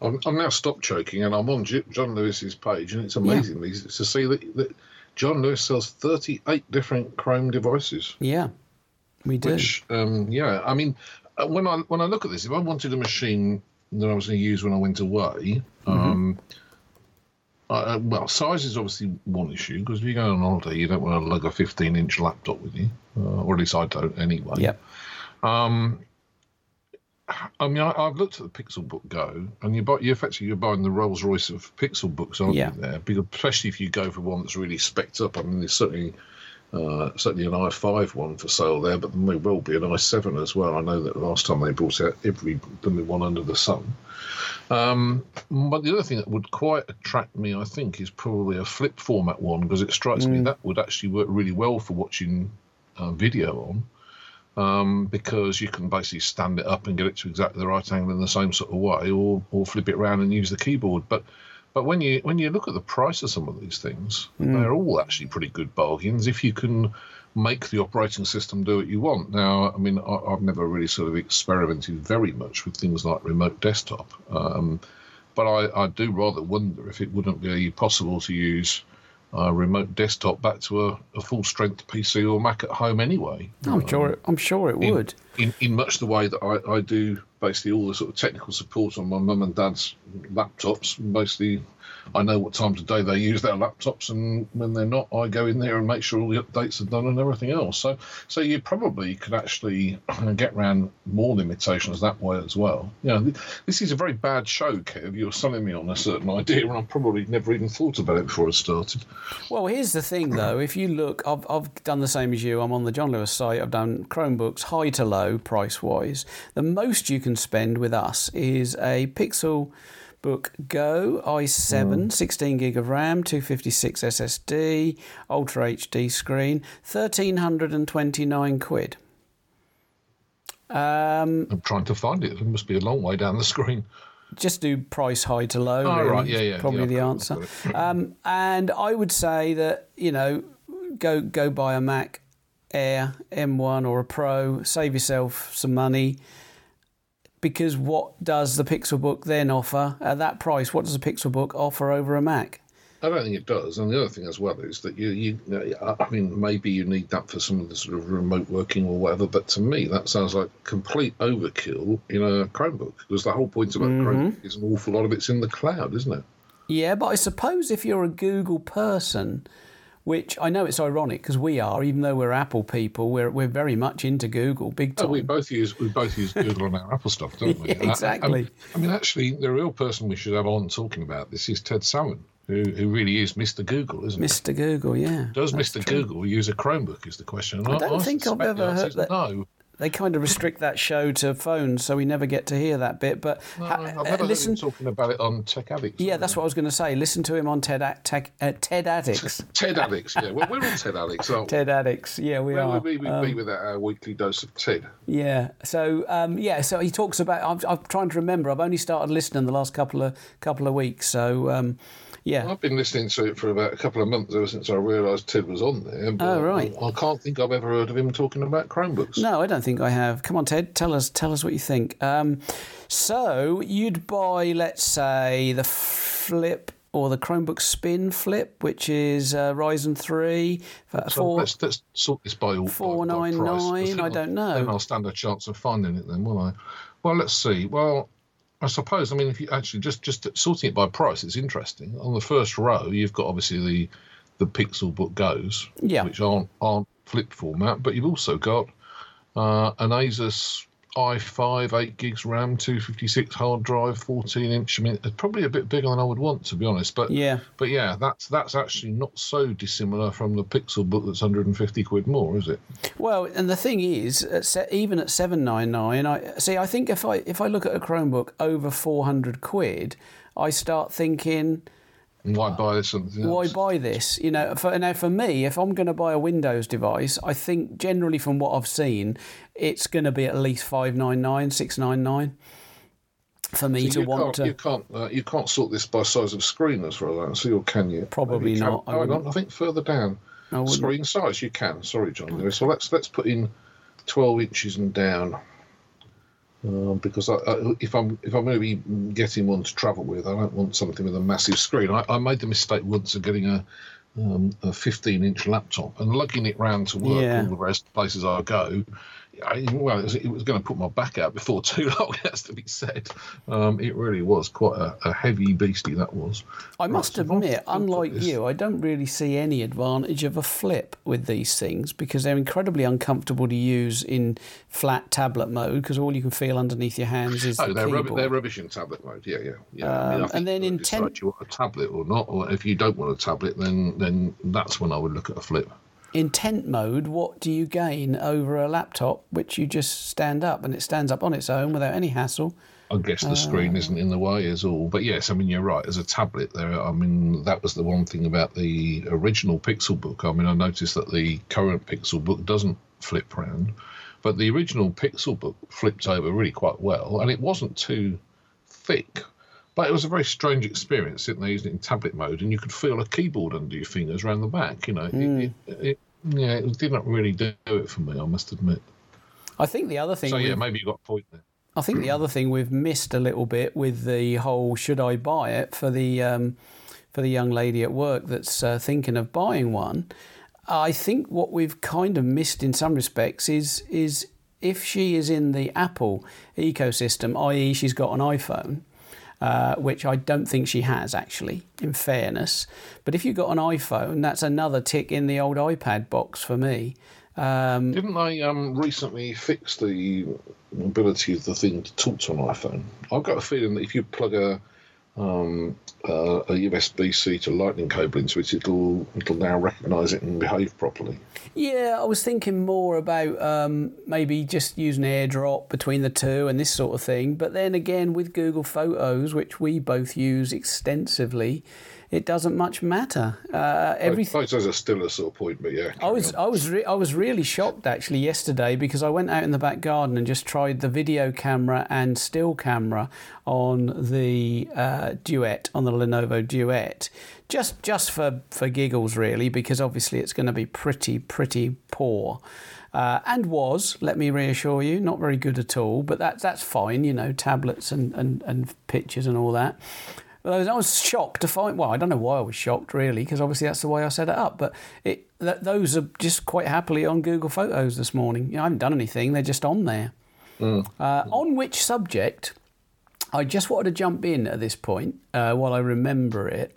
I'm, I'm now stopped choking, and I'm on John Lewis's page, and it's amazing these to see that, that John Lewis sells 38 different Chrome devices. yeah, we do. Which, um, yeah, I mean, uh, when I when I look at this, if I wanted a machine that I was going to use when I went away, um, uh, well, size is obviously one issue because if you go on holiday, you don't want to lug a 15 inch laptop with you, uh, or at least I don't anyway. Yep. I mean, I, I've looked at the Pixel Book Go, and you buy, you effectively you're buying the Rolls Royce of Pixel books, aren't Yeah. you? There, because especially if you go for one that's really specced up. I mean, there's certainly uh, certainly an i5 one for sale there, but there may well be an i7 as well. I know that the last time they brought out every one under the sun. Um, but the other thing that would quite attract me, I think, is probably a flip format one because it strikes me that would actually work really well for watching uh, video on um, because you can basically stand it up and get it to exactly the right angle in the same sort of way, or or flip it around and use the keyboard. But but when you when you look at the price of some of these things, they're all actually pretty good bargains if you can make the operating system do what you want. Now, I mean, I, I've never really sort of experimented very much with things like remote desktop, um, but I, I do rather wonder if it wouldn't be possible to use a remote desktop back to a, a full strength PC or Mac at home anyway I'm sure. It, I'm sure it in, would. in, in much the way that I, I do basically all the sort of technical support on my mum and dad's laptops. Basically, I know what times of day they use their laptops, and when they're not, I go in there and make sure all the updates are done and everything else. So, so you probably could actually [COUGHS] get around more limitations that way as well. You know, this is a very bad show, Kev. You're selling me on a certain idea, and I probably never even thought about it before I started. Well, here's the thing, though. If you look, I've, I've done the same as you. I'm on the John Lewis site. I've done Chromebooks, high to low, price wise. The most you can spend with us is a Pixel Book Go i7, mm. 16 gig of RAM, 256 SSD, Ultra HD screen, 1329 quid. Um, I'm trying to find it. It must be a long way down the screen. Just do price high to low. Oh, really. right, yeah, yeah. Probably yeah, the answer. um, and I would say that you know, go go buy a Mac Air M1 or a Pro. Save yourself some money because what does the Pixelbook then offer at that price? What does a Pixelbook offer over a Mac? I don't think it does. And the other thing as well is that you, you, I mean, maybe you need that for some of the sort of remote working or whatever. But to me, that sounds like complete overkill in a Chromebook because the whole point about mm-hmm. Chromebook is an awful lot of it's in the cloud, isn't it? Yeah, but I suppose if you're a Google person, which I know it's ironic because we are, even though we're Apple people, we're we're very much into Google, big time. Oh, we both use we both use Google on our [LAUGHS] Apple stuff, don't we? yeah, um, exactly. I, I, I, mean, actually, the real person we should have on talking about this is Ted Salmon. Who, who really is Mr. Google, isn't Mr. He? Mr. Google, yeah. Does Mr. True. Google use a Chromebook? Is the question. I don't think I've ever heard that. No, they kind of restrict that show to phones, so we never get to hear that bit. But no, ha- I've never listen talking about it on Tech Addicts. Yeah, that's what I was going to say. Listen to him on TED Tech, uh, TED Addicts. [LAUGHS] TED Addicts, yeah. Well, we're on TED Addicts, aren't we? TED Addicts, yeah, we Where are. We, um, be with our weekly dose of TED? Yeah. So um, yeah, so he talks about. I'm, I'm, trying to remember. I've only started listening the last couple of couple of weeks, so. Um, yeah. I've been listening to it for about a couple of months ever since I realised Ted was on there. oh, right. I, I, can't think I've ever heard of him talking about Chromebooks. No, I don't think I have. Come on, Ted, tell us tell us what you think. Um, so you'd buy, let's say, the Flip or the Chromebook Spin Flip, which is uh, Ryzen three. Uh, so four, let's, let's sort this by all. Four nine nine. I don't know. Then I'll stand a chance of finding it. Then, will I? Well, let's see. Well, I suppose. I mean, if you actually just just sorting it by price, it's interesting. On the first row, you've got obviously the the Pixel Book Goes, yeah. which aren't aren't flip format, but you've also got uh, an Asus i5, 8 gigs RAM, 256 hard drive, 14 inch. I mean, it's probably a bit bigger than I would want to be honest. But yeah, but yeah, that's that's actually not so dissimilar from the Pixel book that's 150 quid more, is it? Well, and the thing is, at, even at 799, I see. I think if I if I look at a Chromebook over 400 quid, I start thinking why buy something Why buy this? You know, for, now for me, if I'm going to buy a Windows device, I think generally from what I've seen, it's going to be at least five nine nine, six nine nine for me so to want to. You can't uh, you can't sort this by size of screen as well, so or can you? Probably you not. I, I, I, think further down. Screen size, you can. Sorry, John. Lewis. So let's let's put in twelve inches and down. Um, because I, I, if I'm if I'm going to be getting one to travel with, I don't want something with a massive screen. I, I made the mistake once of getting a um, a 15 inch laptop and lugging it round to work yeah. all the rest places I go. I, well, it was, it was, going to put my back out before [LAUGHS] too long. Has to be said. Um, it really was quite a, a, heavy beastie. That was. I must right, admit, unlike you, I don't really see any advantage of a flip with these things because they're incredibly uncomfortable to use in flat tablet mode because all you can feel underneath your hands is oh, the they're, keyboard. they're rubbish in tablet mode. Yeah, yeah, yeah. Um, I mean, I and then in ten, you want a tablet or not, or if you don't want a tablet, then then that's when I would look at a flip in tent mode, what do you gain over a laptop which you just stand up and it stands up on its own without any hassle? I guess the uh, screen isn't in the way is all. But yes, I mean you're right. As a tablet, there. I mean that was the one thing about the original Pixel Book. I mean I noticed that the current Pixel Book doesn't flip round, but the original Pixel Book flipped over really quite well, and it wasn't too thick. But it was a very strange experience sitting there using it in tablet mode, and you could feel a keyboard under your fingers around the back. You know, mm. it, it, it, yeah, it didn't really do it for me. I must admit. I think the other thing. So yeah, maybe you got a point there. I think the other thing we've missed a little bit with the whole "should I buy it" for the um, for the young lady at work that's uh, thinking of buying one. I think what we've kind of missed in some respects is is if she is in the Apple ecosystem, i.e., she's got an iPhone uh, which I don't think she has actually, in fairness. But if you've got an iPhone, that's another tick in the old iPad box for me. Um, Didn't they um, recently fix the ability of the thing to talk to an iPhone? I've got a feeling that if you plug a um, uh, a USB C to Lightning cable into it, it'll it'll now recognise it and behave properly. Yeah, I was thinking more about um, maybe just using AirDrop between the two and this sort of thing. But then again, with Google Photos, which we both use extensively, it doesn't much matter. Uh, everything. Photos are still a sore point, but yeah. I was I was re- I was really shocked actually yesterday because I went out in the back garden and just tried the video camera and still camera on the uh, Duet on the Lenovo Duet, just just for for giggles really because obviously it's going to be pretty pretty poor. Uh, and was, let me reassure you, not very good at all, but that, that's fine, you know, tablets and, and, and pictures and all that. I was, I was shocked to find. Well, I don't know why I was shocked really, because obviously that's the way I set it up. But it th- those are just quite happily on Google Photos this morning. You know, I haven't done anything; they're just on there. Uh, on which subject, I just wanted to jump in at this point uh, while I remember it.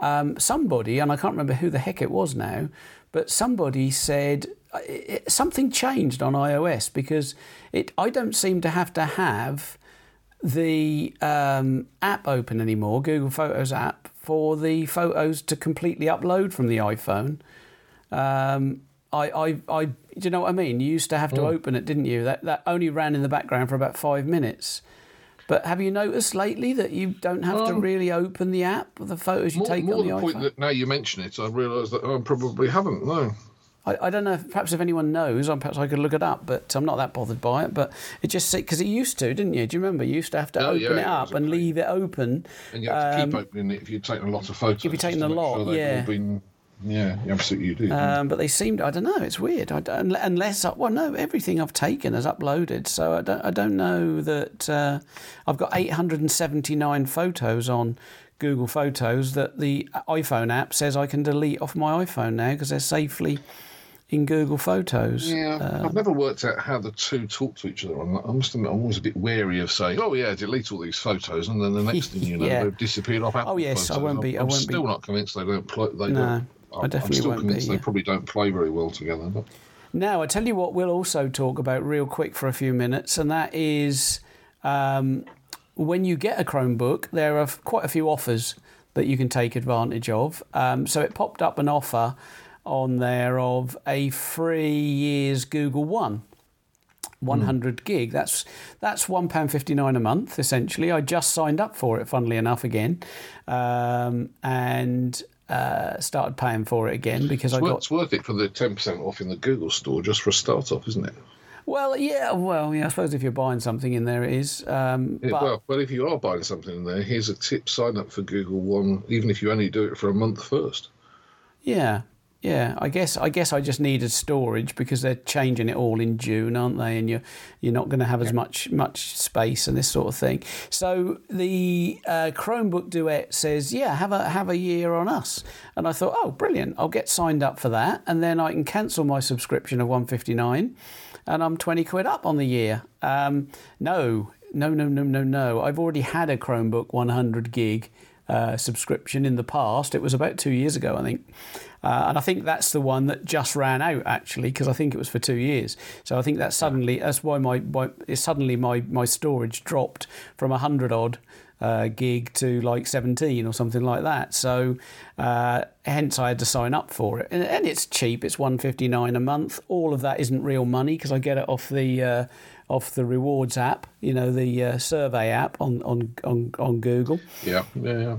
Um, somebody, and I can't remember who the heck it was now, but somebody said uh, it, something changed on iOS because it. I don't seem to have to have the um, app open anymore, Google Photos app, for the photos to completely upload from the iPhone. Um, I, I, I, do you know what I mean? You used to have to open it, didn't you? That that only ran in the background for about five minutes. But have you noticed lately that you don't have to Um, really open the app, the photos you More, take more on the the point iPhone? that now you mention it, I realise that I probably haven't. No. I, I don't know. If, perhaps if anyone knows, or perhaps I could look it up. But I'm not that bothered by it. But it just because it used to, didn't you? Do you remember? You used to have to Oh, open yeah, it up and leave it open. And you have to keep Um, opening it if you're taking a lot of photos. If you've taken just a lot, sure yeah. Been, yeah, absolutely you do. Um, but they seemed, I don't know, it's weird. I unless, I, well, no, everything I've taken is uploaded. So I don't, I don't know that uh, I've got 879 photos on Google Photos that the iPhone app says I can delete off my iPhone now because they're safely in Google Photos. Yeah, Um, I've never worked out how the two talk to each other. I'm- I must admit, I'm always a bit wary of saying, "Oh yeah, delete all these photos," and then the next thing you [LAUGHS] know, Yeah. they've disappeared off Apple Oh, yes, I won't be. I I'm, won't be- still not convinced they don't play. They No, don't. I definitely I'm still won't be, convinced yeah. they probably don't play very well together. But Now, I tell you what, we'll also talk about real quick for a few minutes, and that is um, when you get a Chromebook, there are quite a few offers that you can take advantage of. Um, so it popped up an offer on there of a free year's Google One. 100 gig. That's that's one pound fifty nine a month. Essentially, I just signed up for it. Funnily enough, again, um, and uh, started paying for it again because I it's, worth, got it's worth it for the ten percent off in the Google store just for a start off, isn't it? Well, yeah, well, yeah. I suppose if you're buying something in there, it is. Um, Yeah, but well, well, if you are buying something in there, here's a tip: sign up for Google One, even if you only do it for a month first. yeah, yeah. I guess I guess I just needed storage because they're changing it all in June, aren't they? And you're you're not going to have as much much space and this sort of thing. So the uh, Chromebook Duet says, yeah, have a have a year on us. And I thought, oh, brilliant! I'll get signed up for that, and then I can cancel my subscription of one fifty nine. And I'm 20 quid up on the year. Um, no, no, no, no, no, no. I've already had a Chromebook 100 gig uh, subscription in the past. It was about two years ago, I think. Uh, and I think that's the one that just ran out actually, because I think it was for two years. So I think that suddenly that's why my, my suddenly my my storage dropped from hundred odd uh, gig to like 17 or something like that. So uh, hence I had to sign up for it, and, and it's cheap. It's 159 a month. All of that isn't real money because I get it off the uh, off the rewards app, you know, the uh, survey app on on on, on Google. Yeah, yeah, yeah.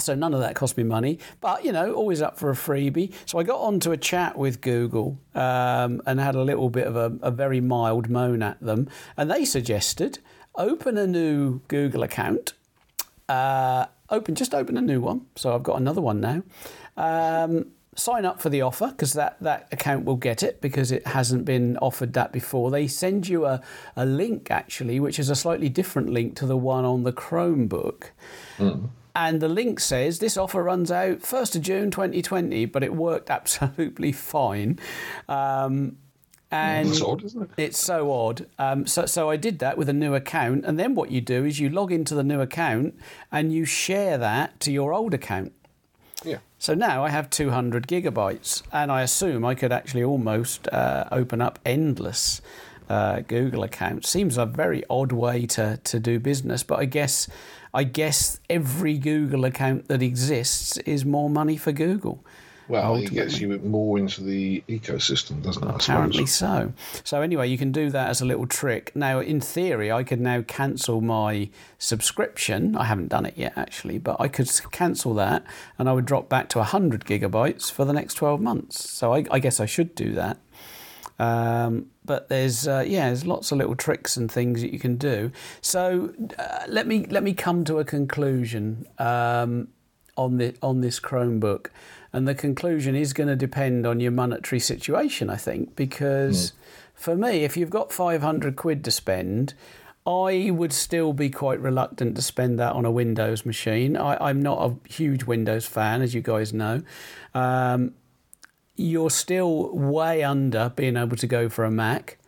So none of that cost me money, but you know, always up for a freebie. So I got onto a chat with Google um, and had a little bit of a, a very mild moan at them, and they suggested open a new Google account. Uh, open, just open a new one. So I've got another one now. Um, sign up for the offer because that, that account will get it because it hasn't been offered that before. They send you a, a link actually, which is a slightly different link to the one on the Chromebook. And the link says this offer runs out 1st of June 2020, but it worked [LAUGHS] absolutely fine. Um, And It's odd, isn't it? it's so odd. Um, so, so I did that with a new account, and then what you do is you log into the new account and you share that to your old account. Yeah. So now I have 200 gigabytes, and I assume I could actually almost uh, open up endless uh, Google accounts. Seems a very odd way to, to do business, but I guess I guess every Google account that exists is more money for Google. Well, it gets you more into the ecosystem, doesn't it? Apparently so. So anyway, you can do that as a little trick. Now, in theory, I could now cancel my subscription. I haven't done it yet, actually, but I could cancel that, and I would drop back to 100 gigabytes for the next 12 months. So I, I guess I should do that. Um, but there's uh, yeah, there's lots of little tricks and things that you can do. So uh, let me let me come to a conclusion um, on the on this Chromebook, and the conclusion is going to depend on your monetary situation, I think, because for me, if you've got 500 quid to spend. I would still be quite reluctant to spend that on a Windows machine. I, I'm not a huge Windows fan, as you guys know. Um, you're still way under being able to go for a Mac.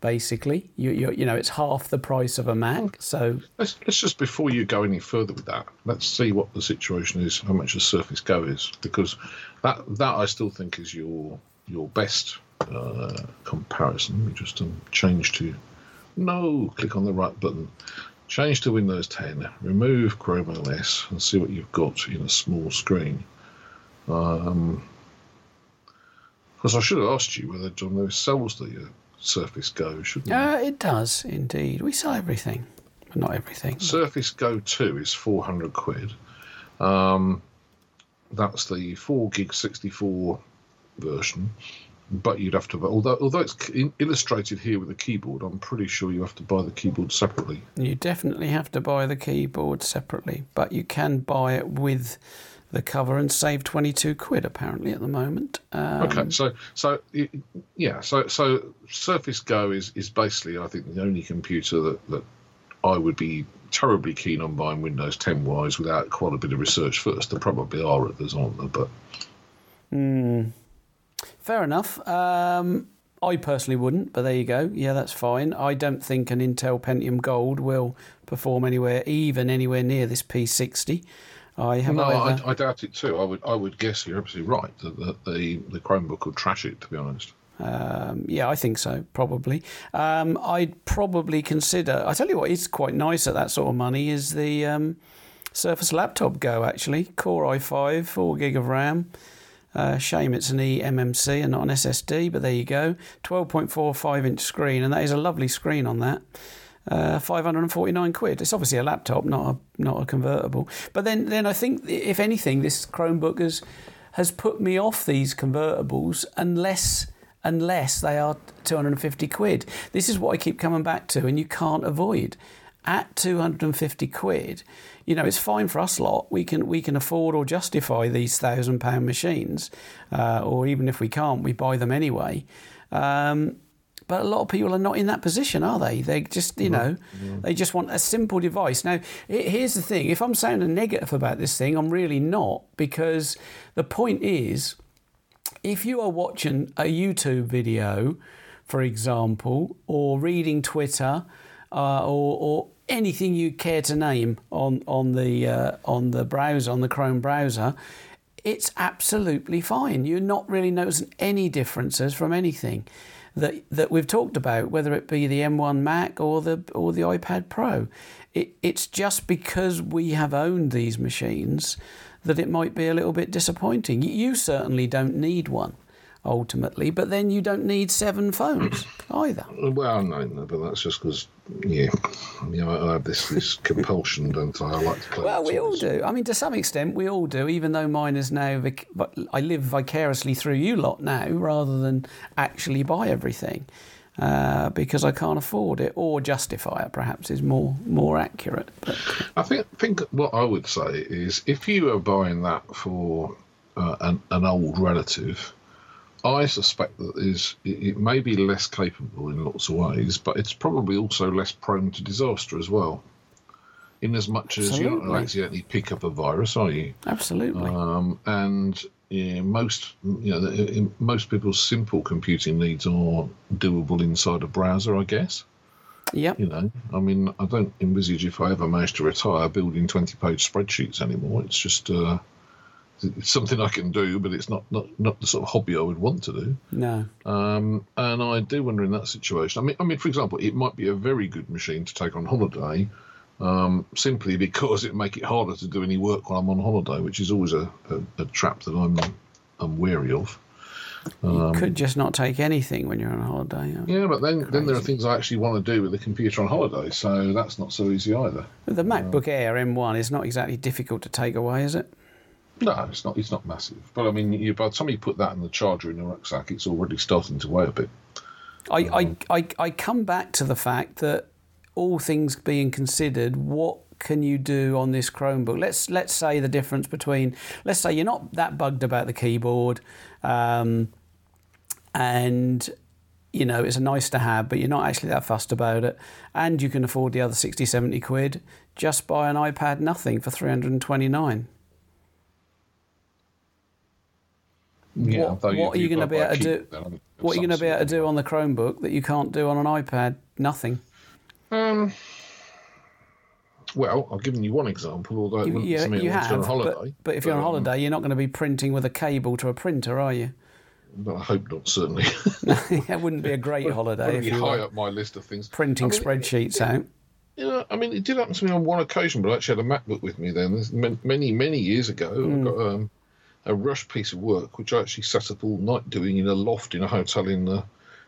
Basically, you you you know it's half the price of a Mac. So Let's, let's just before you go any further with that, let's see what the situation is, how much the Surface Go is, because that that I still think is your your best uh, comparison. Let me just um, change to no, click on the right button, change to Windows 10, remove Chrome OS, and see what you've got in a small screen. Um, because I should have asked you whether John Lewis sells the uh, Surface Go, shouldn't I? uh, it does indeed. We sell everything, but not everything. Surface Go 2 is 400 quid. Um, that's the 4 gig 64 version. But you'd have to, although although it's illustrated here with a keyboard, I'm pretty sure you have to buy the keyboard separately. You definitely have to buy the keyboard separately, but you can buy it with the cover and save 22 quid apparently at the moment. Um, Okay, so so yeah, so so Surface Go is is basically I think the only computer that that I would be terribly keen on buying Windows 10 wise without quite a bit of research first. There probably are others, aren't there? But Fair enough. Um, I personally wouldn't, but there you go. Yeah, that's fine. I don't think an Intel Pentium Gold will perform anywhere, even anywhere near this P60. I have no, I, either. I doubt it too. I would I would guess you're absolutely right that, that the the Chromebook would trash it. To be honest. Um, yeah, I think so, probably. Um, I'd probably consider. I tell you what is quite nice at that sort of money is the um, Surface Laptop Go, actually. Core i5, 4 gig of RAM. Uh, shame it's an eMMC and not an SSD, but there you go. 12.45 inch screen, and that is a lovely screen on that. Uh, 549 quid. It's obviously a laptop, not a not a convertible. But then, then I think if anything, this Chromebook has has put me off these convertibles unless unless they are 250 quid. This is what I keep coming back to, and you can't avoid. At 250 quid, you know, it's fine for us lot. We can we can afford or justify these thousand pound machines, uh, or even if we can't, we buy them anyway. Um, but a lot of people are not in that position, are they? They just, you know, they just want a simple device. Now, here's the thing: if I'm sounding negative about this thing, I'm really not, because the point is, if you are watching a YouTube video, for example, or reading Twitter, uh, or, or anything you care to name on on the uh, on the browser on the Chrome browser, it's absolutely fine. You're not really noticing any differences from anything that that we've talked about, whether it be the M1 Mac or the or the iPad Pro. It, it's just because we have owned these machines that it might be a little bit disappointing. You- certainly don't need one ultimately, but then you don't need seven phones [CLEARS THROAT] either. Well, no, no, but that's just because, yeah, you know, I have this this [LAUGHS] compulsion, don't I? I like to play. Well, we all do. I mean, to some extent, we all do. Even though mine is now, vic- but I live vicariously through you lot now, rather than actually buy everything uh, because I can't afford it or justify it. Perhaps is more more accurate. But I think think what I would say is if you are buying that for uh, an, an old relative, I suspect that is it, may be less capable in lots of ways, but it's probably also less prone to disaster as well. In as much as you're not Absolutely. accidentally pick up a virus, are you? absolutely, Um, and yeah, most you know most people's simple computing needs are doable inside a browser, I guess. Yep. You know, I mean, I don't envisage if I ever manage to retire building twenty-page spreadsheets anymore. It's just uh, it's something I can do, but it's not, not not the sort of hobby I would want to do. No. Um, and I do wonder in that situation. I mean, I mean, for example, it might be a very good machine to take on holiday, um, simply because it make it harder to do any work while I'm on holiday, which is always a, a, a trap that I'm I'm wary of. You could just not take anything when you're on holiday. Yeah, but then then there are things I actually want to do with the computer on holiday, so that's not so easy either. The MacBook Air M1 is not exactly difficult to take away, is it? No, it's not. It's not massive. But I mean, you, by the time you put that in the charger in the rucksack, it's already starting to weigh a bit. I, I, I, I come back to the fact that all things being considered, what can you do on this Chromebook? Let's let's say the difference between let's say you're not that bugged about the keyboard, um, and you know it's a nice to have, but you're not actually that fussed about it, and you can afford the other 60, 70 quid. Just buy an iPad Nothing for 329. Yeah, What- though what are you gonna be able to do- keyboard, What are you going to be able to do on the Chromebook that you can't do on an iPad? Nothing. Um, well, I've given you one example, although it You, you, you I want to do on holiday. but, but if you're on um, holiday, you're not going to be printing with a cable to a printer, are you? but I hope not. Certainly, [LAUGHS] [LAUGHS] that wouldn't be a great holiday Probably if you high were up my list of things. printing I mean, spreadsheets out. Yeah, I mean, it did happen to me on one occasion, but I actually had a MacBook with me then. Many, many years ago, Hmm. I got um, a rush piece of work, which I actually sat up all night doing in a loft in a hotel in uh,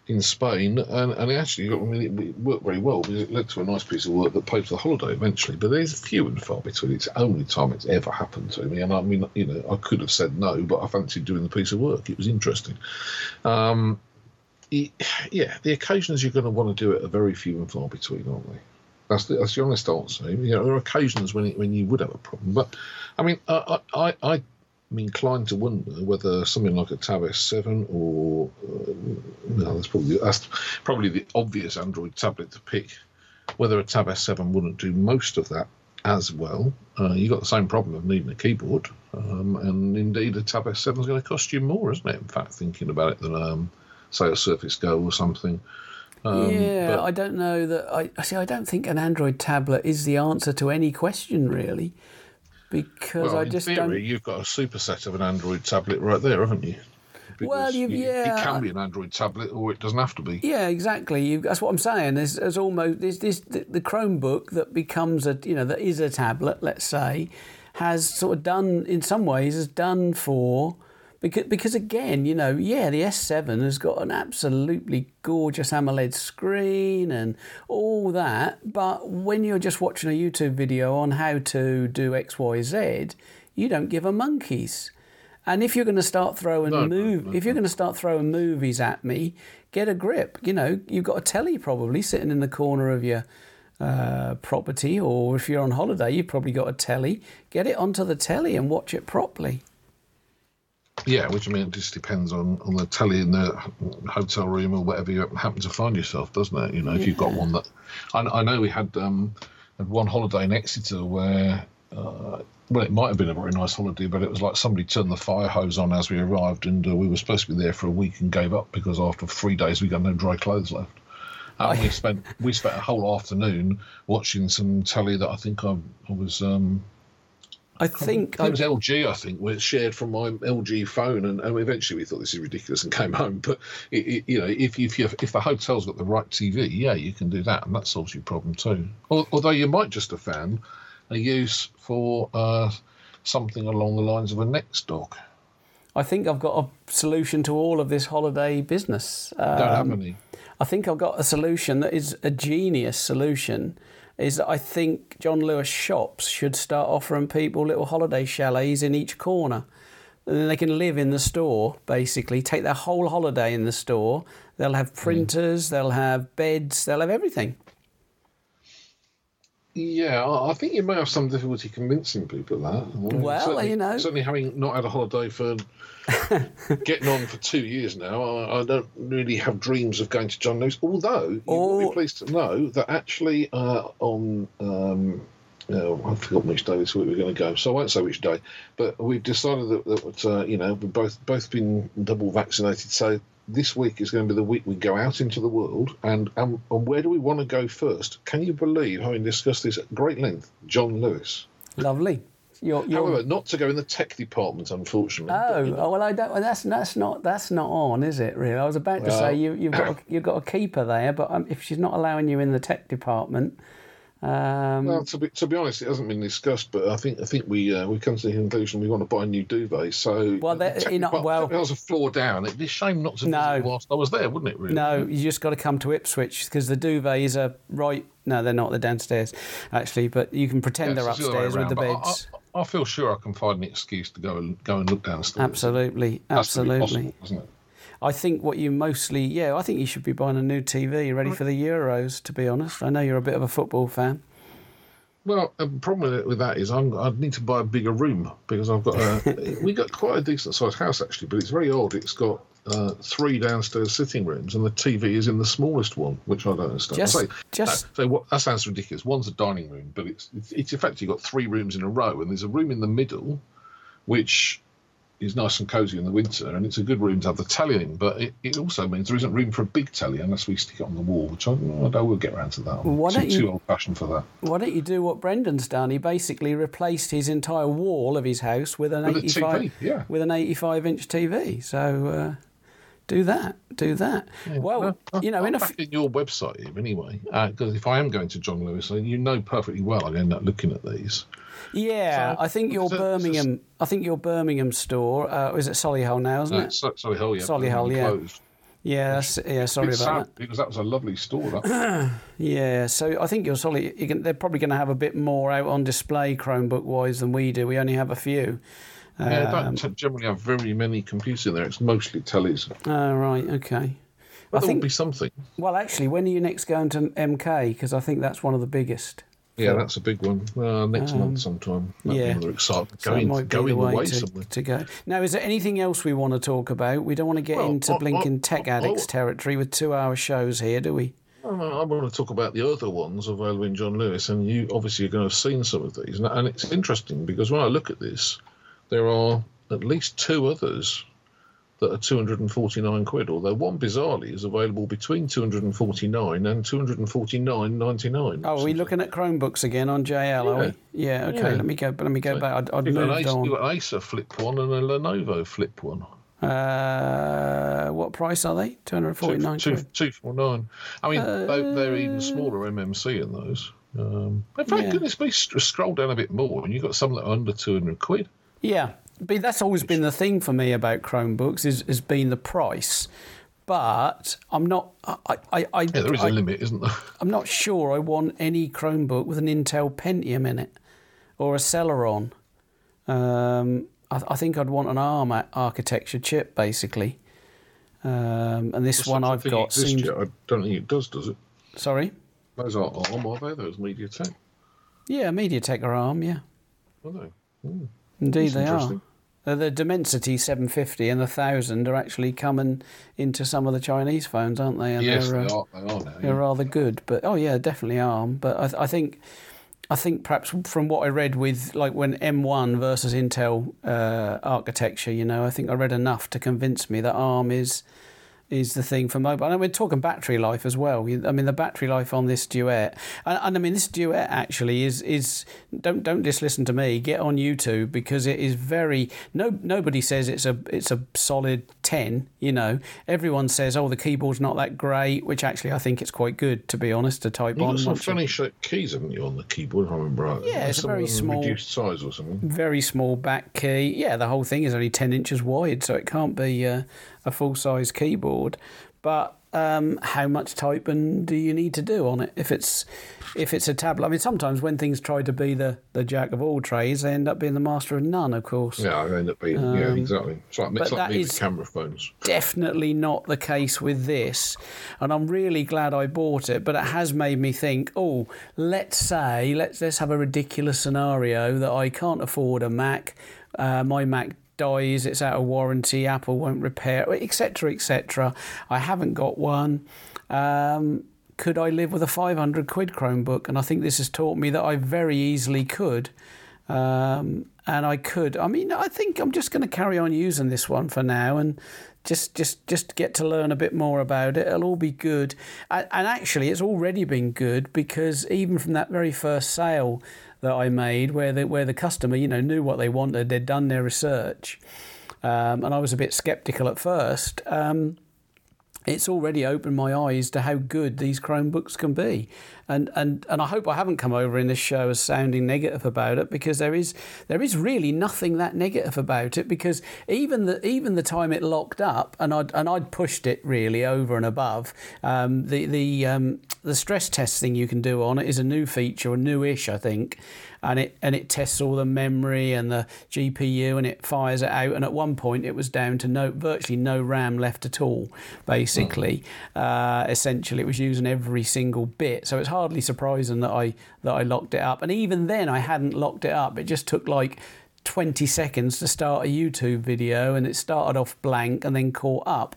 in Spain, and, and it actually I mean, it worked very well because it led to a nice piece of work that paid for the holiday eventually. But there's few and far between. It's the only time it's ever happened to me, and I mean, you know, I could have said no, but I fancied doing the piece of work. It was interesting. Um, it- yeah, the occasions you're going to want to do it are very few and far between, aren't they? That's the, that's the honest answer. You know, there are occasions when it, when you would have a problem, but I mean, I I, I I'm inclined to wonder whether something like a Tab S7 or uh, no, that's probably that's probably the obvious Android tablet to pick. Whether a Tab S7 wouldn't do most of that as well. Uh, you got the same problem of needing a keyboard, um, and indeed a Tab S7 is going to cost you more, isn't it? In fact, thinking about it than um, say a Surface Go or something. Um, yeah, but- I don't know that. I I see. I don't think an Android tablet is the answer to any question really, because Well, I in just theory, don't. you've got a superset of an Android tablet right there, haven't you? Well, Because you've- you- yeah, it can be an Android tablet, or it doesn't have to be. Yeah, exactly. You, that's what I'm saying. There's, there's almost there's this the, the Chromebook that becomes a you know that is a tablet. Let's say has sort of done in some ways has done for because because again you know yeah the S7 has got an absolutely gorgeous AMOLED screen and all that, but when you're just watching a YouTube video on how to do X Y Z, you don't give a monkeys. And if you're going to start throwing No, no, no, if you're going to start throwing movies at me, get a grip. You know, you've got a telly probably sitting in the corner of your uh, property, or if you're on holiday, you've probably got a telly. Get it onto the telly and watch it properly. Yeah, which I mean, it just depends on, on the telly in the hotel room or whatever you happen to find yourself, doesn't it? You know, if you've got one that. I, I know we had, um, had one holiday in Exeter where. Uh, well, it might have been a very nice holiday, but it was like somebody turned the fire hose on as we arrived, and uh, we were supposed to be there for a week and gave up because after three days we got no dry clothes left. And we spent we spent a whole afternoon watching some telly that I think I, I was um, I think it was LG, I think, it shared from my LG phone, and, and eventually we thought this is ridiculous and came [LAUGHS] home. But it, it, you know, if if you if the hotel's got the right TV, yeah, you can do that, and that solves your problem too. Although you might just have found a use for uh, something along the lines of a Nexdock. I think I've got a solution to all of this holiday business. Don't have Um, any. I think I've got a solution that is a genius solution. Is that I think John Lewis shops should start offering people little holiday chalets in each corner. And then they can live in the store, basically, take their whole holiday in the store. They'll have hmm. printers, they'll have beds, they'll have everything. Yeah, I think you may have some difficulty convincing people that. Well, certainly, you know. certainly having not had a holiday for [LAUGHS] getting on for two years now, I, I don't really have dreams of going to John Lewis. Although you will Or- be pleased to know that actually uh, on um, uh, I forgot which day this week we're going to go, so I won't say which day. But we've decided that, that uh, you know we've both both been double vaccinated, so this week is going to be the week we go out into the world. And um, and where do we want to go first? Can you believe, having discussed this at great length, John Lewis? Lovely. You're, you're... However, not to go in the tech department, unfortunately. Oh, but, oh well, I don't. Well, that's that's not that's not on, is it? Really, I was about to well, say you, you've got a, you've got a keeper there, but um, if she's not allowing you in the tech department, um, well, to be, to be honest, it hasn't been discussed, but I think I think we uh, we come to the conclusion we want to buy a new duvet. So well, you know, well, there was a floor down. It'd be a shame not to no, whilst I was there, wouldn't it? Really? No, you just got to come to Ipswich because the duvets are right. No, they're not. They're downstairs, actually. But you can pretend yes, they're upstairs with the beds. I, I, feel sure I can find an excuse to go and go and look downstairs. Absolutely, absolutely. Possible, I think what you mostly, yeah, I think you should be buying a new TV ready for the Euros. To be honest, I know you're a bit of a football fan. Well, the problem with that is I'm, I'd need to buy a bigger room because I've got a. [LAUGHS] we got quite a decent sized house actually, but it's very old. It's got uh, three downstairs sitting rooms, and the TV is in the smallest one, which I don't understand. Just, say, just that, what, that sounds ridiculous. One's a dining room, but it's, it's it's effectively got three rooms in a row, and there's a room in the middle, which is nice and cosy in the winter, and it's a good room to have the telly in. But it, it also means there isn't room for a big telly unless we stick it on the wall, which I, I know we'll get around to that. Why too, don't you, too old fashioned for that. Why don't you do what Brendan's done? He basically replaced his entire wall of his house with an with 85 TV, yeah. with an 85 inch TV. So. Uh, do that. Do that. Yeah, well, you know, in a in your website anyway, because uh, if I am going to John Lewis, you know perfectly well I'm end up looking at these. Yeah, so, I think your Birmingham. I think your Birmingham store uh, is it Solihull now, isn't it? Solihull, yeah. Solihull, yeah. Closed. Yeah, yeah. Sorry it's about that. Because that was a lovely store. [CLEARS THROAT] yeah, so I think you're solid. You can, they're probably going to have a bit more out on display Chromebook wise than we do. We only have a few. Yeah, um, don't generally have very many computers in there. It's mostly tellies. Oh right, okay. But I there think, will be something. Well, actually, when are you next going to MK? Because I think that's one of the biggest. Yeah, that's a big one. Uh, next um, month sometime. That'd yeah, be exciting. Going, so going the way, way to, to, go. Now, is there anything else we want to talk about? We don't want to get well, into I, blinking I, tech addicts I, territory with two-hour shows here, do we? I want to talk about the other ones available in John Lewis, and you obviously are going to have seen some of these. And it's interesting because when I look at this, there are at least two others that are 249 quid, although one bizarrely is available between 249 and 249.99. Oh, are we looking at Chromebooks again on JL? Yeah. Are we? Yeah. Okay. Yeah. Let me go. Let me go so back. I'd, I'd moved Acer, on. You've got Acer Flip one and a Lenovo Flip one. Uh, what price are they? 249 two, two, 249. I mean, uh, they're, they're, even smaller MMC in those. Um, in fact, yeah. goodness me, scroll down a bit more and you've got some that are under 200 quid. Yeah, but that's always been the thing for me about Chromebooks is has been the price. But I'm not. I, I, I yeah, there is I, a limit, isn't there? [LAUGHS] I'm not sure I want any Chromebook with an Intel Pentium in it or a Celeron. Um, I, I, think I'd want an ARM architecture chip, basically. Um, and this one I've got seems. Yet. I don't think it does, does it? Sorry. Those are ARM, are they? Those MediaTek. Yeah, MediaTek are ARM. Yeah. Are they? Ooh. Indeed, they are. Uh, the Dimensity 750 and the 1000 are actually coming into some of the Chinese phones, aren't they? And yes, they're, they are. They are now, They're rather good, but oh yeah, definitely ARM. But I, th- I, think, I think perhaps from what I read with like when M1 versus Intel uh, architecture, you know, I think I read enough to convince me that ARM is is the thing for mobile. And we're talking battery life as well. I mean, the battery life on this Duet, and, and, I mean, this Duet actually is is don't don't just listen to me. Get on YouTube because it is very no nobody says it's a it's a solid ten. You know, everyone says, oh, the keyboard's not that great, which actually I think it's quite good to be honest to type You've on. Got some funny shaped keys, haven't you, on the keyboard? I remember right. Yeah, it's a very small, reduced size or something. Very small back key. Yeah, the whole thing is only ten inches wide, so it can't be. Uh, a full size keyboard, but um, how much typing do you need to do on it? If it's if it's a tablet, I mean, sometimes when things try to be the, the jack of all trades, they end up being the master of none. Of course. Yeah, they end up being um, yeah, exactly. It's like, it's like me with camera phones. Definitely not the case with this, and I'm really glad I bought it. But it has made me think. Oh, let's say let's let's have a ridiculous scenario that I can't afford a Mac. Uh, my Mac dies, it's out of warranty, Apple won't repair, etc., etc. I haven't got one. Um, could I live with a 500 quid Chromebook? And I think this has taught me that I very easily could. Um, and I could. I mean, I think I'm just going to carry on using this one for now and just just just get to learn a bit more about it. It'll all be good. And, and actually, it's already been good because even from that very first sale that I made, where the where the customer, you know, knew what they wanted, they'd done their research, um, and I was a bit skeptical at first. Um, it's already opened my eyes to how good these Chromebooks can be. And, and, and I hope I haven't come over in this show as sounding negative about it because there is, there is really nothing that negative about it because even the, even the time it locked up and I'd, and I'd pushed it really over and above, um, the, the, um, the stress testing you can do on it is a new feature, a newish, I think and it and it tests all the memory and the GPU and it fires it out. And at one point, it was down to no virtually no RAM left at all. Basically, mm. uh, essentially, it was using every single bit. So it's hardly surprising that I that I locked it up. And even then, I hadn't locked it up. It just took like 20 seconds to start a YouTube video, and it started off blank and then caught up.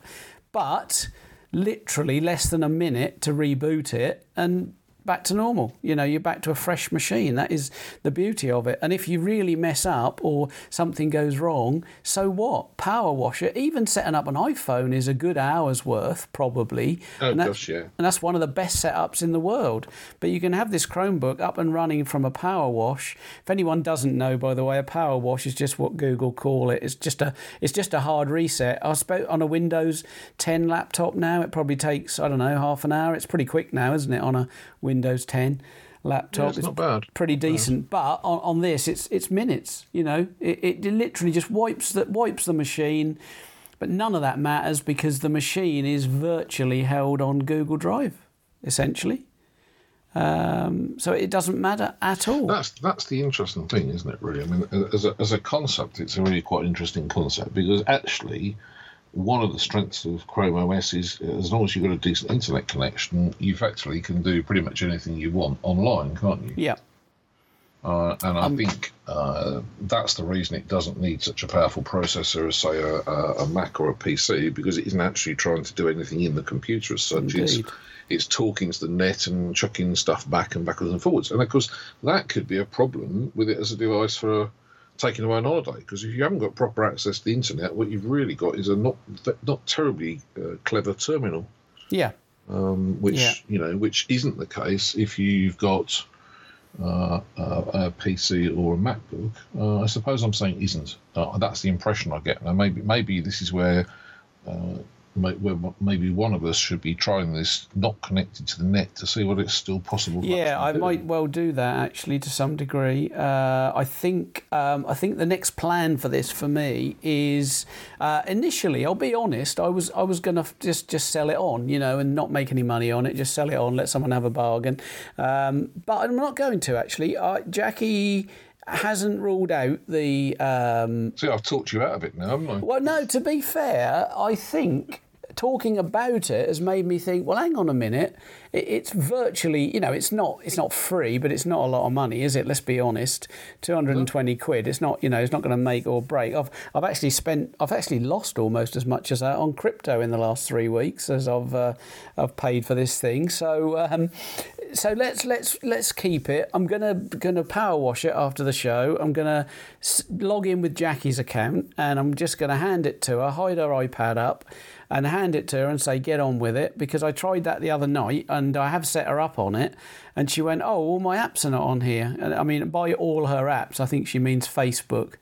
But literally less than a minute to reboot it and back to normal. You know, you're back to a fresh machine. That is the beauty of it. And if you really mess up or something goes wrong, so what? Power wash it. Even setting up an iPhone is a good hour's worth, probably. Oh, and gosh, yeah. And that's one of the best setups in the world. But you can have this Chromebook up and running from a power wash. If anyone doesn't know, by the way, a power wash is just what Google call it. It's just a it's just a hard reset. I suppose on a Windows 10 laptop now, it probably takes I don't know half an hour. It's pretty quick now, isn't it? On a Windows 10 laptop. Yeah, it's, it's not bad. Pretty decent. But on, on this, it's it's minutes. You know, it, it literally just wipes the wipes the machine. But none of that matters because the machine is virtually held on Google Drive, essentially. Um, so it doesn't matter at all. That's that's the interesting thing, isn't it? Really, I mean, as a, as a concept, it's a really quite interesting concept because actually, one of the strengths of Chrome OS is as long as you've got a decent internet connection, you effectively can do pretty much anything you want online, can't you? Yeah. Uh, and I um, think uh, that's the reason it doesn't need such a powerful processor as, say, a, a, Mac or a PC, because it isn't actually trying to do anything in the computer as such. It's, it's talking to the net and chucking stuff back and backwards and forwards. And of course, that could be a problem with it as a device for taking away on holiday because if you haven't got proper access to the internet, what you've really got is a not not terribly uh, clever terminal. Yeah. Um, which yeah. you know, which isn't the case if you've got uh, a PC or a MacBook. Uh, I suppose I'm saying isn't. Uh, that's the impression I get. Now maybe maybe this is where maybe one of us should be trying this not connected to the net to see what it's still possible. Yeah, I do. might well do that actually to some degree. Uh, I think um, I think the next plan for this for me is uh, initially. I'll be honest. I was I was going to just just sell it on, you know, and not make any money on it. Just sell it on, let someone have a bargain. Um, but I'm not going to actually. Uh, Jackie hasn't ruled out the. Um, See, I've talked you out of it now, haven't I? Well, no. To be fair, I think talking about it has made me think. Well, hang on a minute. it's virtually, you know, it's not it's not free, but it's not a lot of money, is it? Let's be honest. Two hundred and twenty quid. It's not, you know, it's not going to make or break. I've I've actually spent, I've actually lost almost as much as that on crypto in the last three weeks as I've uh, I've paid for this thing. So um, so let's let's let's keep it. I'm gonna gonna power wash it after the show. I'm gonna log in with Jackie's account, and I'm just gonna hand it to her, hide her iPad up, and hand it to her and say, get on with it. Because I tried that the other night and I have set her up on it. And she went, oh, all my apps are not on here. And I mean, by all her apps, I think she means Facebook,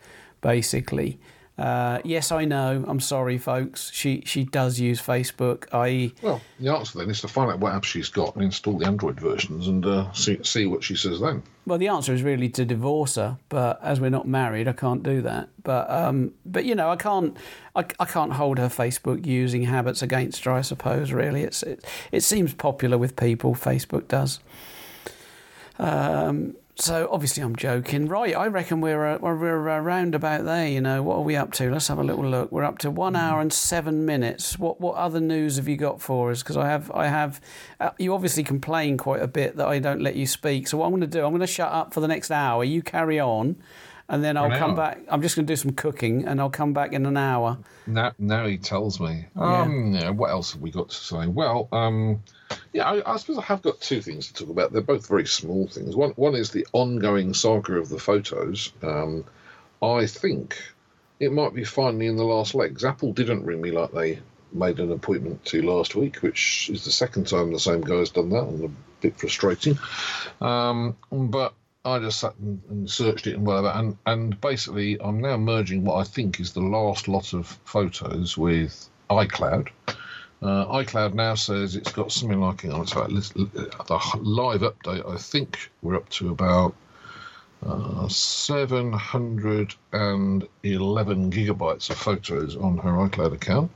basically. Uh, yes, I know. I'm sorry, folks. She she does use Facebook. I well, the answer then is to find out what app she's got and install the Android versions and uh, see see what she says then. Well, the answer is really to divorce her, but as we're not married, I can't do that. But um, but you know, I can't I, I can't hold her Facebook using habits against her. I suppose really, it's it, it seems popular with people. Facebook does. Um, so obviously I'm joking, right? I reckon we're uh, we're around about there. You know, what are we up to? Let's have a little look. We're up to one hour and seven minutes. What what other news have you got for us? Because I have I have uh, you obviously complain quite a bit that I don't let you speak. So what I'm going to do, I'm going to shut up for the next hour. You carry on, and then I'll an come hour. back. I'm just going to do some cooking, and I'll come back in an hour. Now, now he tells me. Um, yeah. What else have we got to say? Well, um, yeah, I, I suppose I have got two things to talk about. They're both very small things. One, one is the ongoing saga of the photos. Um, I think it might be finally in the last legs. Apple didn't ring me like they made an appointment to last week, which is the second time the same guy's done that, and a bit frustrating. Um, but I just sat and, and searched it and whatever, and, and basically I'm now merging what I think is the last lot of photos with iCloud. Uh, iCloud now says it's got something like, oh, it's like the live update. I think we're up to about uh, 711 gigabytes of photos on her iCloud account.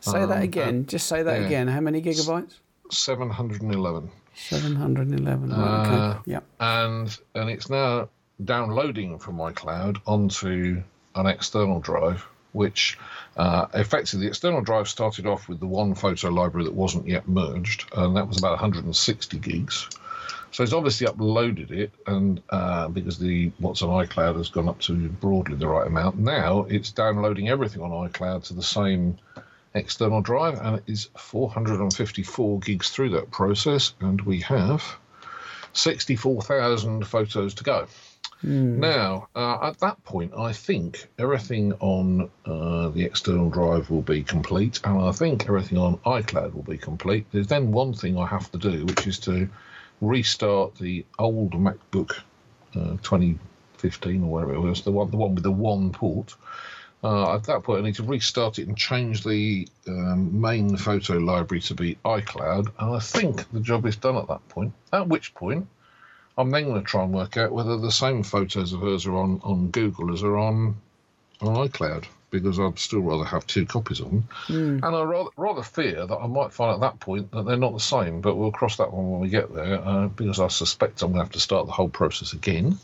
Say that Um, again. Just say that yeah. again. How many gigabytes? 711. Seven hundred and eleven. Uh, okay. Yeah. and and it's now downloading from iCloud onto an external drive, which uh, effectively the external drive started off with the one photo library that wasn't yet merged, and that was about 160 gigs. So it's obviously uploaded it, and uh, because the what's on iCloud has gone up to broadly the right amount, now it's downloading everything on iCloud to the same external drive, and it is 454 gigs through that process, and we have 64,000 photos to go. Now, uh, at that point, I think everything on uh, the external drive will be complete, and I think everything on iCloud will be complete. There's then one thing I have to do, which is to restart the old MacBook uh, 2015 or whatever it was, the one, the one with the one port. Uh, at that point, I need to restart it and change the um, main photo library to be iCloud, and I think the job is done at that point. At which point, I'm then going to try and work out whether the same photos of hers are on, on Google as are on on iCloud, because I'd still rather have two copies of them. And I rather, rather fear that I might find at that point that they're not the same, but we'll cross that one when we get there, uh, because I suspect I'm going to have to start the whole process again.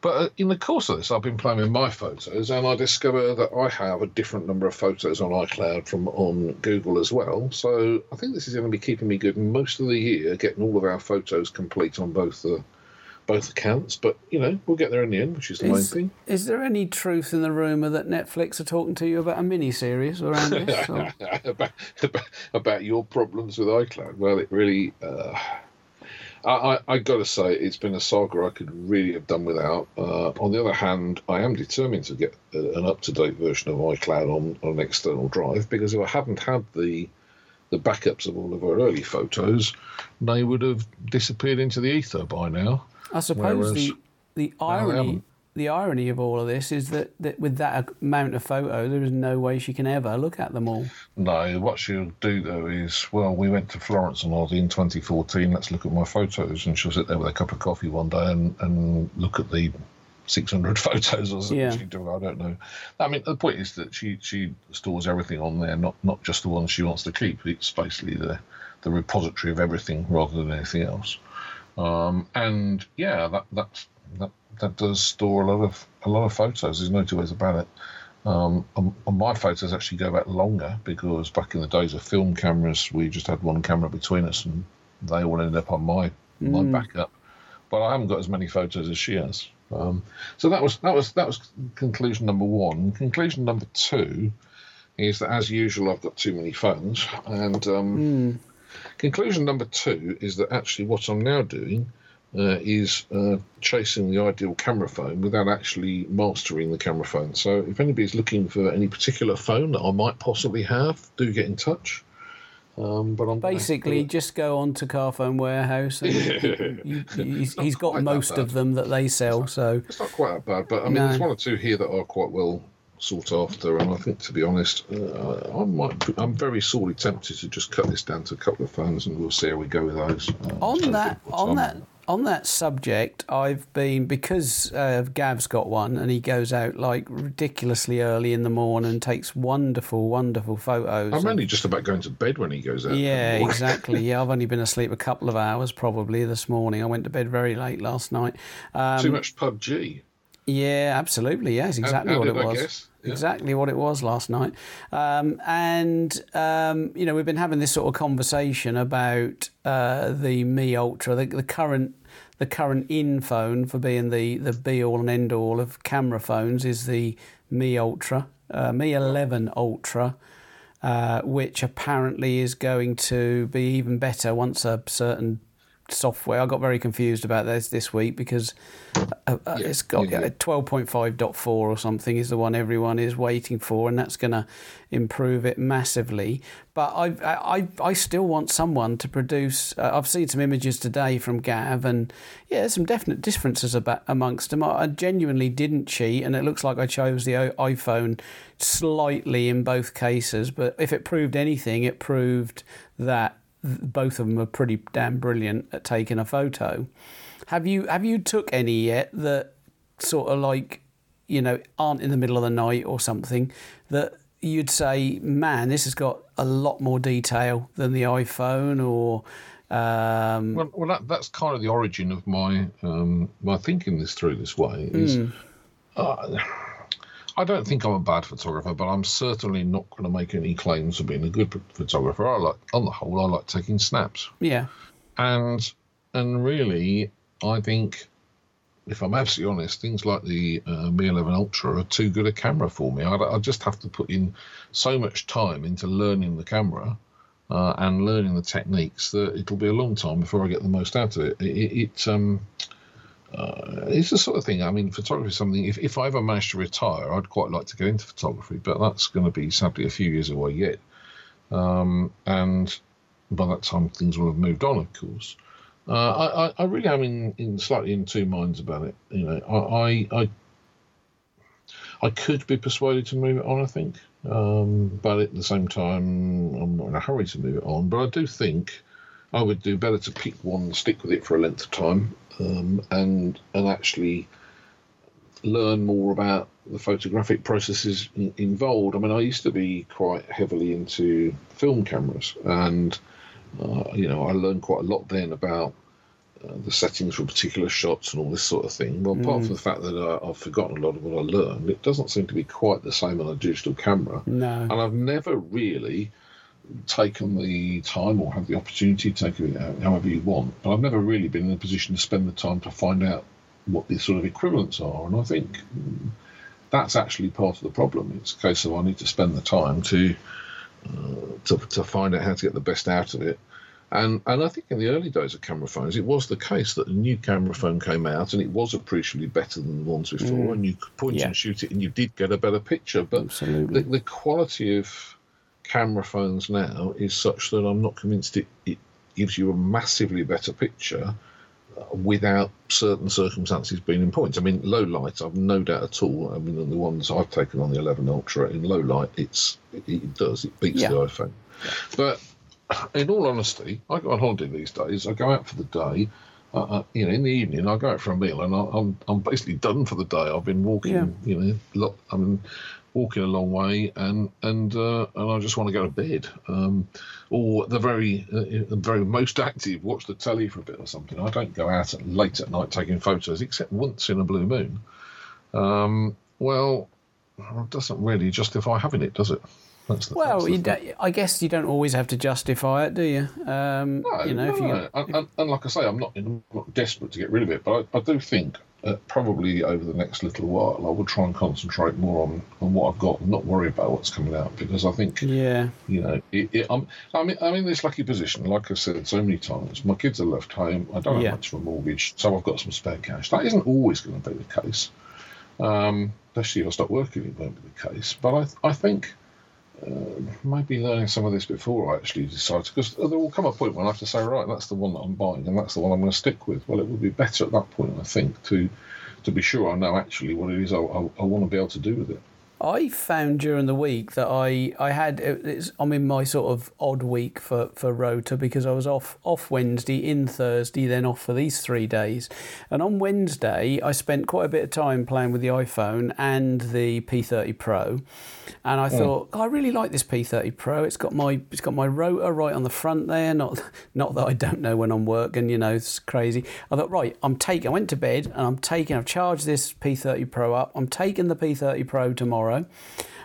But uh, in the course of this, I've been playing with my photos, and I discover that I have a different number of photos on iCloud from on Google as well. So I think this is going to be keeping me good most of the year, getting all of our photos complete on both the both accounts. But you know, we'll get there in the end, which is the main thing. is there any truth in the rumour that Netflix are talking to you about a mini series around this? [LAUGHS] about, about about your problems with iCloud. Well, it really. Uh, I, I, I got to say, it's been a saga I could really have done without. Uh, on the other hand, I am determined to get a, an up to date version of iCloud on, on an external drive because if I hadn't had the the backups of all of our early photos, they would have disappeared into the ether by now. I suppose Whereas- the the irony. The irony of all of this is that, that with that amount of photos, there is no way she can ever look at them all. No, what she'll do though is, well, we went to Florence and holiday in 2014. Let's look at my photos, and she'll sit there with a cup of coffee one day and, and look at the 600 [LAUGHS] photos or something Yeah. I don't know. I mean, the point is that she she stores everything on there, not not just the ones she wants to keep. It's basically the the repository of everything rather than anything else. Um, and yeah, that that's that that does store a lot of a lot of photos. There's no two ways about it. Um, and, and my photos actually go back longer because back in the days of film cameras, we just had one camera between us, and they all ended up on my my backup. But I haven't got as many photos as she has. Um, so that was that was that was conclusion number one. Conclusion number two is that, as usual, I've got too many phones, and um, conclusion number two is that actually what I'm now doing uh, is uh, chasing the ideal camera phone without actually mastering the camera phone. So if anybody's looking for any particular phone that I might possibly have, do get in touch. Um, but I'm Basically, just go on to Carphone Warehouse. [LAUGHS] You, he's, he's got most of them that they sell. So It's not quite that bad, but I mean, No. there's one or two here that are quite well sought after, and I think, to be honest, uh, I might. I'm very sorely tempted to just cut this down to a couple of phones, and we'll see how we go with those. Uh, on that on that on that subject, I've been because uh, Gav's got one, and he goes out like ridiculously early in the morning and takes wonderful, wonderful photos. I'm and- only just about going to bed when he goes out. Yeah, exactly. [LAUGHS] Yeah, I've only been asleep a couple of hours probably this morning. I went to bed very late last night. Um, Too much PUBG. Yeah, absolutely. Yes, exactly how what it I was. guess? Yeah. Exactly what it was last night. Um, and, um, you know, we've been having this sort of conversation about uh, the Mi Ultra, the, the current the current in phone for being the, the be all and end all of camera phones is the Mi Ultra, uh, Mi 11 Ultra, uh, which apparently is going to be even better once a certain software. I got very confused about this this week because uh, uh, Yeah, it's got yeah, yeah. 12.5.4 or something is the one everyone is waiting for, and that's going to improve it massively. But I, I, I still want someone to produce. Uh, I've seen some images today from Gav, and yeah, there's some definite differences about amongst them. I, I genuinely didn't cheat, and it looks like I chose the iPhone slightly in both cases. But if it proved anything, it proved that th- both of them are pretty damn brilliant at taking a photo. Have you have you took any yet that sort of like you know aren't in the middle of the night or something that you'd say, man, this has got a lot more detail than the iPhone or um, Well, well that, that's kind of the origin of my um, my thinking this through this way. Is Hmm. uh, I don't think I'm a bad photographer, but I'm certainly not going to make any claims of being a good photographer. I like, on the whole, I like taking snaps, yeah, and and really, I think. If I'm absolutely honest, things like the uh, Mi 11 Ultra are too good a camera for me. I, I just have to put in so much time into learning the camera uh, and learning the techniques that it'll be a long time before I get the most out of it. It, it, it um, uh, it's the sort of thing. I mean, photography is something. If, if I ever manage to retire, I'd quite like to get into photography, but that's going to be sadly a few years away yet. Um, and by that time, things will have moved on, of course. Uh, I, I, I really am in, in slightly in two minds about it. You know, I, I, I, I could be persuaded to move it on. I think, um, but at the same time, I'm not in a hurry to move it on. But I do think I would do better to pick one and stick with it for a length of time, um, and and actually learn more about the photographic processes in, involved. I mean, I used to be quite heavily into film cameras, and uh, you know, I learned quite a lot then about uh, the settings for particular shots and all this sort of thing. Well, apart from the fact that I, I've forgotten a lot of what I learned, it doesn't seem to be quite the same on a digital camera. no, And I've never really taken the time or have the opportunity to take it out however you want, but I've never really been in a position to spend the time to find out what the sort of equivalents are. And I think mm, that's actually part of the problem. It's a case of I need to spend the time to uh, to, to find out how to get the best out of it. And and I think in the early days of camera phones, it was the case that a new camera phone came out and it was appreciably better than the ones before, and you could point Yeah. and shoot it, and you did get a better picture. But absolutely. the, the quality of camera phones now is such that I'm not convinced it, it gives you a massively better picture uh, without certain circumstances being in points. I mean, low light, I've no doubt at all. I mean, the ones I've taken on the 11 Ultra in low light, it's it, it does it beats Yeah. the iPhone. But in all honesty, I go on holiday these days. I go out for the day. Uh, uh, you know, in the evening, I go out for a meal, and I, I'm I'm basically done for the day. I've been walking, Yeah. you know, lot, I mean, walking a long way, and and uh, and I just want to go to bed, um, or the very uh, very most active, watch the telly for a bit or something. I don't go out at, late at night taking photos, except once in a blue moon. Um, well, it doesn't really justify having it, does it? That's well, that's the you thing. I guess you don't always have to justify it, do you? Um, No, you know, no, if you no. And, and, and like I say, I'm not, I'm not desperate to get rid of it, but I, I do think uh, probably over the next little while, I will try and concentrate more on, on what I've got and not worry about what's coming out because I think yeah, you know it, it, I'm I'm in, I'm in this lucky position. Like I've said so many times, my kids are left home. I don't have Yeah. much of a mortgage, so I've got some spare cash. That isn't always going to be the case. Um, especially if I stop working, it won't be the case. But I I think uh, maybe learning some of this before I actually decide, because there will come a point when I have to say, right, that's the one that I'm buying, and that's the one I'm going to stick with. Well, it would be better at that point, I think, to to be sure I know actually what it is I, I, I want to be able to do with it. I found during the week that I I had it's, I'm in my sort of odd week for for rota because I was off off Wednesday, in Thursday, then off for these three days, and on Wednesday I spent quite a bit of time playing with the iPhone and the P30 Pro, and I mm. thought oh, I really like this P30 Pro. It's got my it's got my rota right on the front there. Not not that I don't know when I'm working, you know, it's crazy. I thought right, I'm taking. I went to bed and I'm taking. I've charged this P30 Pro up. I'm taking the P30 Pro tomorrow tomorrow.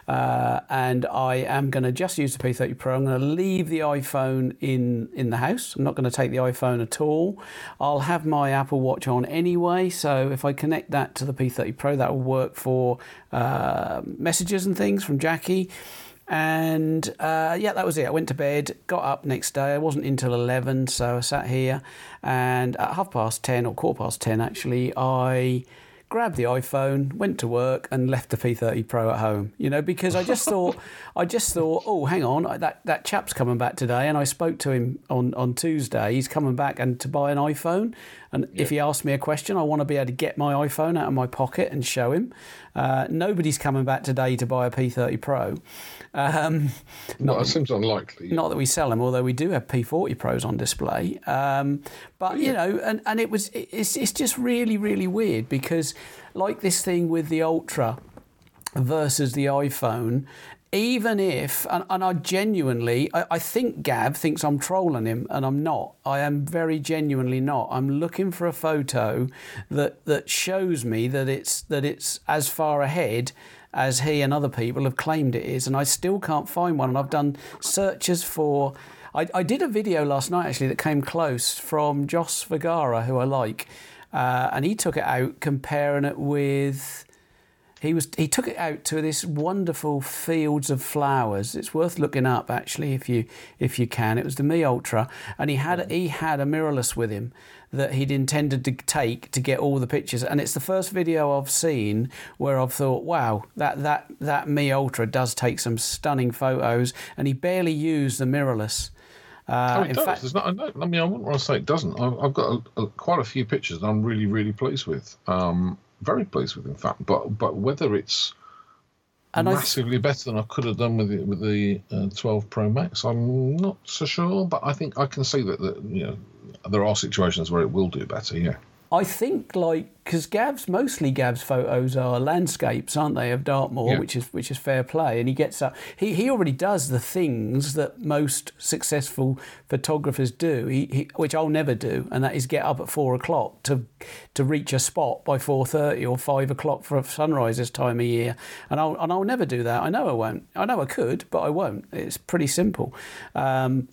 Uh, and I am going to just use the P30 Pro. I'm going to leave the iPhone in in the house. I'm not going to take the iPhone at all. I'll have my Apple Watch on anyway, so if I connect that to the P30 Pro, that will work for uh, messages and things from Jackie. And uh, yeah, that was it. I went to bed, got up next day. I wasn't until 11, so I sat here. And at half past 10 or quarter past 10, actually, I grabbed the iPhone, went to work, and left the P30 Pro at home. You know, because I just [LAUGHS] thought, I just thought, oh, hang on, that that chap's coming back today, and I spoke to him on on Tuesday. He's coming back and to buy an iPhone, and yeah. if he asks me a question, I want to be able to get my iPhone out of my pocket and show him. Uh, nobody's coming back today to buy a P30 Pro. Um, not, that seems unlikely. Not that we sell them, although we do have P40 Pros on display. Um, but yeah. you know, and, and it was it's it's just really really weird because like this thing with the Ultra versus the iPhone, even if, and, and I genuinely, I, I, think Gav thinks I'm trolling him, and I'm not. I am very genuinely not. I'm looking for a photo that that shows me that it's that it's as far ahead as he and other people have claimed it is, and I still can't find one. And I've done searches for. I, I did a video last night actually that came close from Joss Vergara, who I like, uh, and he took it out comparing it with he was he took it out to this wonderful fields of flowers. It's worth looking up actually if you if you can. It was the Mi Ultra, and he had he had a mirrorless with him that he'd intended to take to get all the pictures. And it's the first video I've seen where I've thought, wow, that that that Mi Ultra does take some stunning photos, and he barely used the mirrorless. Uh, oh, it does. Fact, not, I mean, I wouldn't want to say it doesn't. I've, I've got a, a, quite a few pictures that I'm really, really pleased with. Um, very pleased with, in fact. But but whether it's and massively better than I could have done with the, with the uh, 12 Pro Max, I'm not so sure. But I think I can see that, that you know there are situations where it will do better. Yeah. I think like because Gav's mostly Gav's photos are landscapes, aren't they, of Dartmoor, yeah. which is which is fair play, and he gets up. He he already does the things that most successful photographers do. He, he which I'll never do, and that is get up at four o'clock to to reach a spot by four thirty or five o'clock for a sunrise this time of year, and I'll and I'll never do that. I know I won't. I know I could, but I won't. It's pretty simple. Um,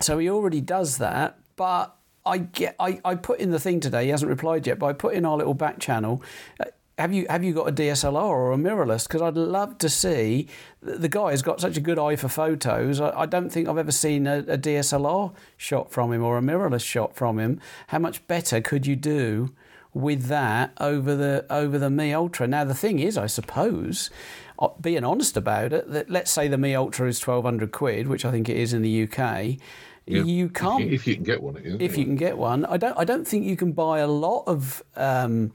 so he already does that, but I get. I, I put in the thing today. He hasn't replied yet, but I put in our little back channel. Uh, have you have you got a DSLR or a mirrorless? Because I'd love to see. The guy has got such a good eye for photos. I, I don't think I've ever seen a, a, DSLR shot from him or a mirrorless shot from him. How much better could you do with that over the over the Mi Ultra? Now the thing is, I suppose, uh, being honest about it, that let's say the Mi Ultra is twelve hundred quid, which I think it is in the UK yeah. You can't if you, can get one. if you can get one, I don't. I don't think you can buy a lot of. Um,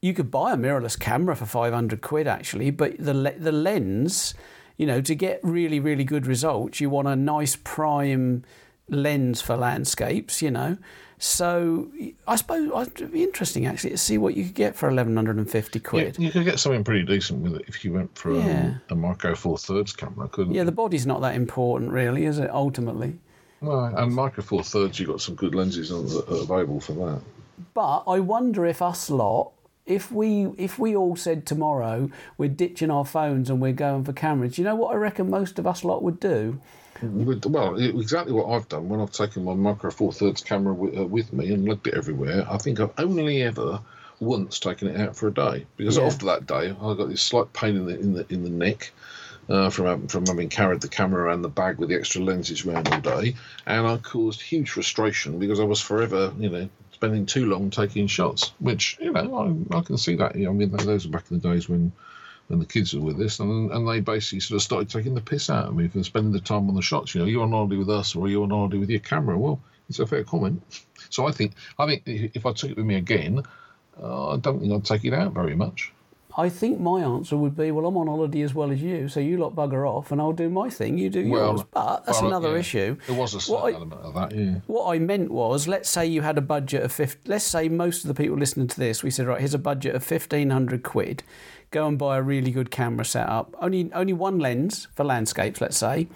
you could buy a mirrorless camera for five hundred quid actually, but the the lens, you know, to get really really good results, you want a nice prime lens for landscapes. You know, so I suppose it'd be interesting actually to see what you could get for eleven hundred and fifty quid. Yeah, you could get something pretty decent with it if you went for yeah. um, a Micro Four Thirds camera, couldn't yeah, you? the body's not that important, really, is it? Ultimately. No, and Micro Four Thirds, you've got some good lenses that are available for that. But I wonder if us lot, if we if we all said tomorrow we're ditching our phones and we're going for cameras, you know what I reckon most of us lot would do? Well, exactly what I've done when I've taken my Micro Four Thirds camera with, uh, with me and lugged it everywhere. I think I've only ever once taken it out for a day because yeah. after that day I got this slight pain in the in the in the neck uh, from from having carried the camera around the bag with the extra lenses around all day, and I caused huge frustration because I was forever, you know, spending too long taking shots. Which you know, I, I can see that. You know, I mean, those were back in the days when when the kids were with us, and, and they basically sort of started taking the piss out of me for spending the time on the shots. You know, you're on holiday with us, or you're on holiday with your camera. Well, it's a fair comment. So I think I think if I took it with me again, uh, I don't think I'd take it out very much. I think my answer would be, well, I'm on holiday as well as you, so you lot bugger off, and I'll do my thing. You do Well, yours. But that's well, another yeah. issue. There was a certain What I- element of that, yeah. What I meant was, let's say you had a budget of 50, let's say most of the people listening to this, we said, right, here's a budget of 1500 quid. Go and buy a really good camera setup. Only, only one lens for landscapes, let's say.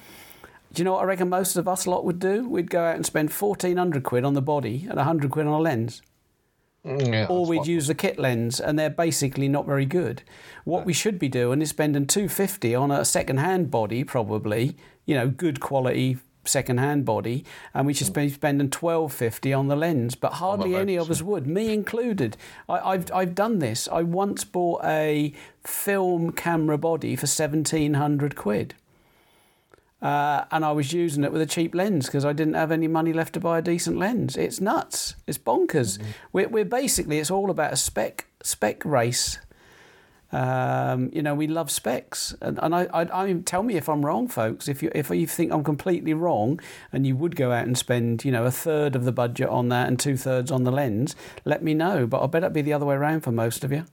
Do you know what I reckon most of us lot would do? We'd go out and spend 1400 quid on the body and 100 quid on a lens. Mm, yeah Or we'd use the kit lens, and they're basically not very good. What we should be doing is spending 250 on a second-hand body, probably, you know, good quality second-hand body, and we should be spending 1250 on the lens. But hardly any of us would, me included. I, I've I've done this. I once bought a film camera body for 1700 quid. Uh, and I was using it with a cheap lens because I didn't have any money left to buy a decent lens. It's nuts. It's bonkers. We're, we're basically it's all about a spec spec race. Um, you know, we love specs, and, and I, I, I tell me if I'm wrong, folks. If you if you think I'm completely wrong, and you would go out and spend you know a third of the budget on that and two thirds on the lens, let me know. But I bet it'd be the other way around for most of you.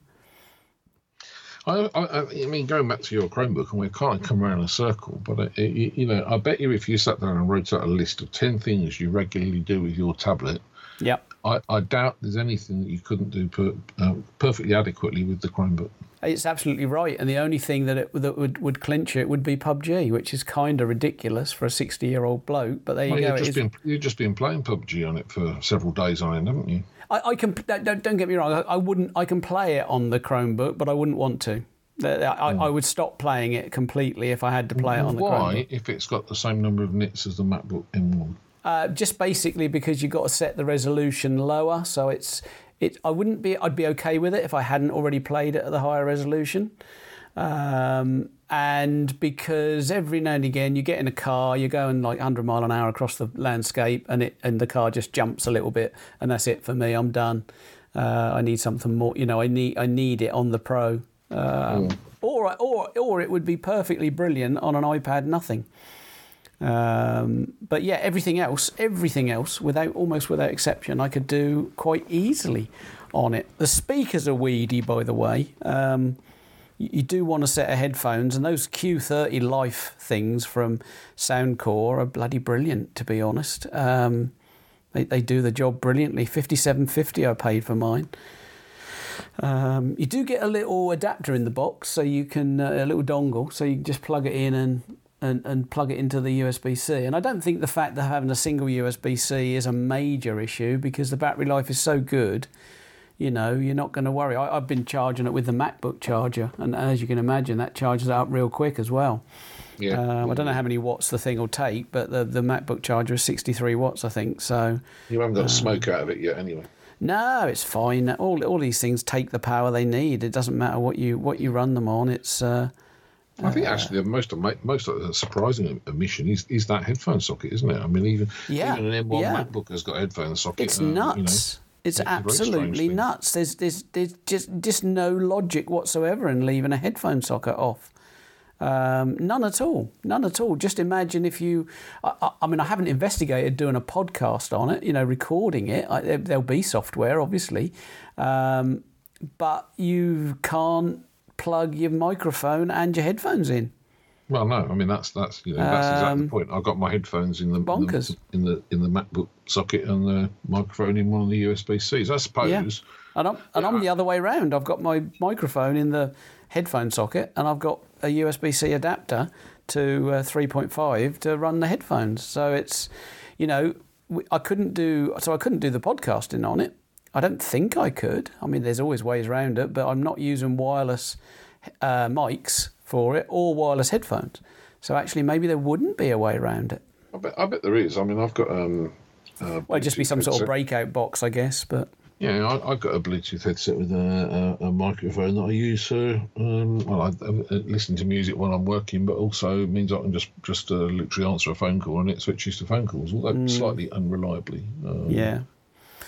I, I, I mean, going back to your Chromebook, and we kind of come around a circle, but you, you know, I bet you if you sat down and wrote out a list of ten things you regularly do with your tablet, Yep. I, I doubt there's anything that you couldn't do per, uh, perfectly adequately with the Chromebook. It's absolutely right, and the only thing that it that would, would clinch it would be PUBG, which is kind of ridiculous for a sixty-year-old bloke. But there you Well, go. you've just been you've just been playing PUBG on it for several days on end, haven't you? I, I can don't, don't get me wrong. I, I wouldn't. I can play it on the Chromebook, but I wouldn't want to. I, I, I would stop playing it completely if I had to play it on the Why, Chromebook. if it's got the same number of nits as the MacBook M1? Uh, just basically because you've got to set the resolution lower, so it's it. I wouldn't be. I'd be okay with it if I hadn't already played it at the higher resolution. Um, and because every now and again you get in a car, you're going like 100 mile an hour across the landscape, and it and the car just jumps a little bit, and that's it for me. I'm done. Uh, I need something more. You know, I need I need it on the Pro, um, or or or it would be perfectly brilliant on an iPad. Nothing. Um, but yeah, everything else, everything else, without almost without exception, I could do quite easily on it. The speakers are weedy, by the way. Um, you, do want a set of headphones, and those Q30 Life things from Soundcore are bloody brilliant, to be honest. Um, they, they do the job brilliantly. Fifty-seven fifty, I paid for mine. Um, you do get a little adapter in the box, so you can uh, a little dongle, so you can just plug it in and, and, and plug it into the USB C. And I don't think the fact that having a single USB C is a major issue because the battery life is so good. You know, you're not going to worry. I, I've been charging it with the MacBook charger, and as you can imagine, that charges it up real quick as well. Yeah. Um, I don't know how many watts the thing will take, but the, the MacBook charger is 63 watts, I think. So You haven't got smoke out of it yet, anyway. no, it's fine. All all these things take the power they need. It doesn't matter what you what you run them on. It's uh, I think actually the most most of the surprising omission is, is that headphone socket, isn't it? I mean, even Yeah, even an M1 yeah. MacBook has got a headphone socket. it's uh, you know. It's it's a very strange absolutely nuts. There's there's there's just just no logic whatsoever in leaving a headphone socket off. Um, none at all. None at all. Just imagine if you. I, I- mean, I haven't investigated doing a podcast on it. You know, recording it. I, there, there'll be software, obviously, um, but you can't plug your microphone and your headphones in. Well, no, I mean that's that's you know that's exactly Um, the point. I've got my headphones in the bonkers. in the in the MacBook socket and the microphone in one of the USB Cs. I suppose. Yeah. And I'm, and I'm the other way round. I've got my microphone in the headphone socket, and I've got a USB C adapter to uh, 3.5 to run the headphones. So it's, you know, I couldn't do so I couldn't do the podcasting on it. I don't think I could. I mean, there's always ways around it, but I'm not using wireless uh, mics for it or wireless headphones. So actually, maybe there wouldn't be a way around it. I bet, I bet there is. I mean, I've got um. Uh, Well, it'd just be some sort of breakout box, I guess. But Yeah, I, I've got a Bluetooth headset with a, a, a microphone that I use for um, well, I, I listen to music while I'm working, but also means I can just just uh, literally answer a phone call and it switches to phone calls, although slightly unreliably. Um, Mm. yeah.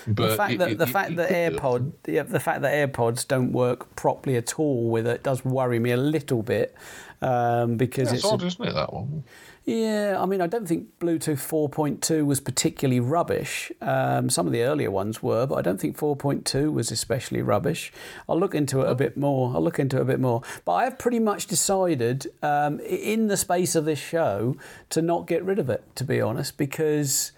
But the fact it- that the it- fact it that. AirPod yeah, the fact that AirPods don't work properly at all with it does worry me a little bit um, because Yeah, it's it's odd, isn't it? That one. Yeah, I mean, I don't think Bluetooth 4.2 was particularly rubbish. Um, some of the earlier ones were, but I don't think 4.2 was especially rubbish. I'll look into it a bit more. I'll look into it a bit more. But I have pretty much decided, um, in the space of this show, to not get rid of it. To be honest, because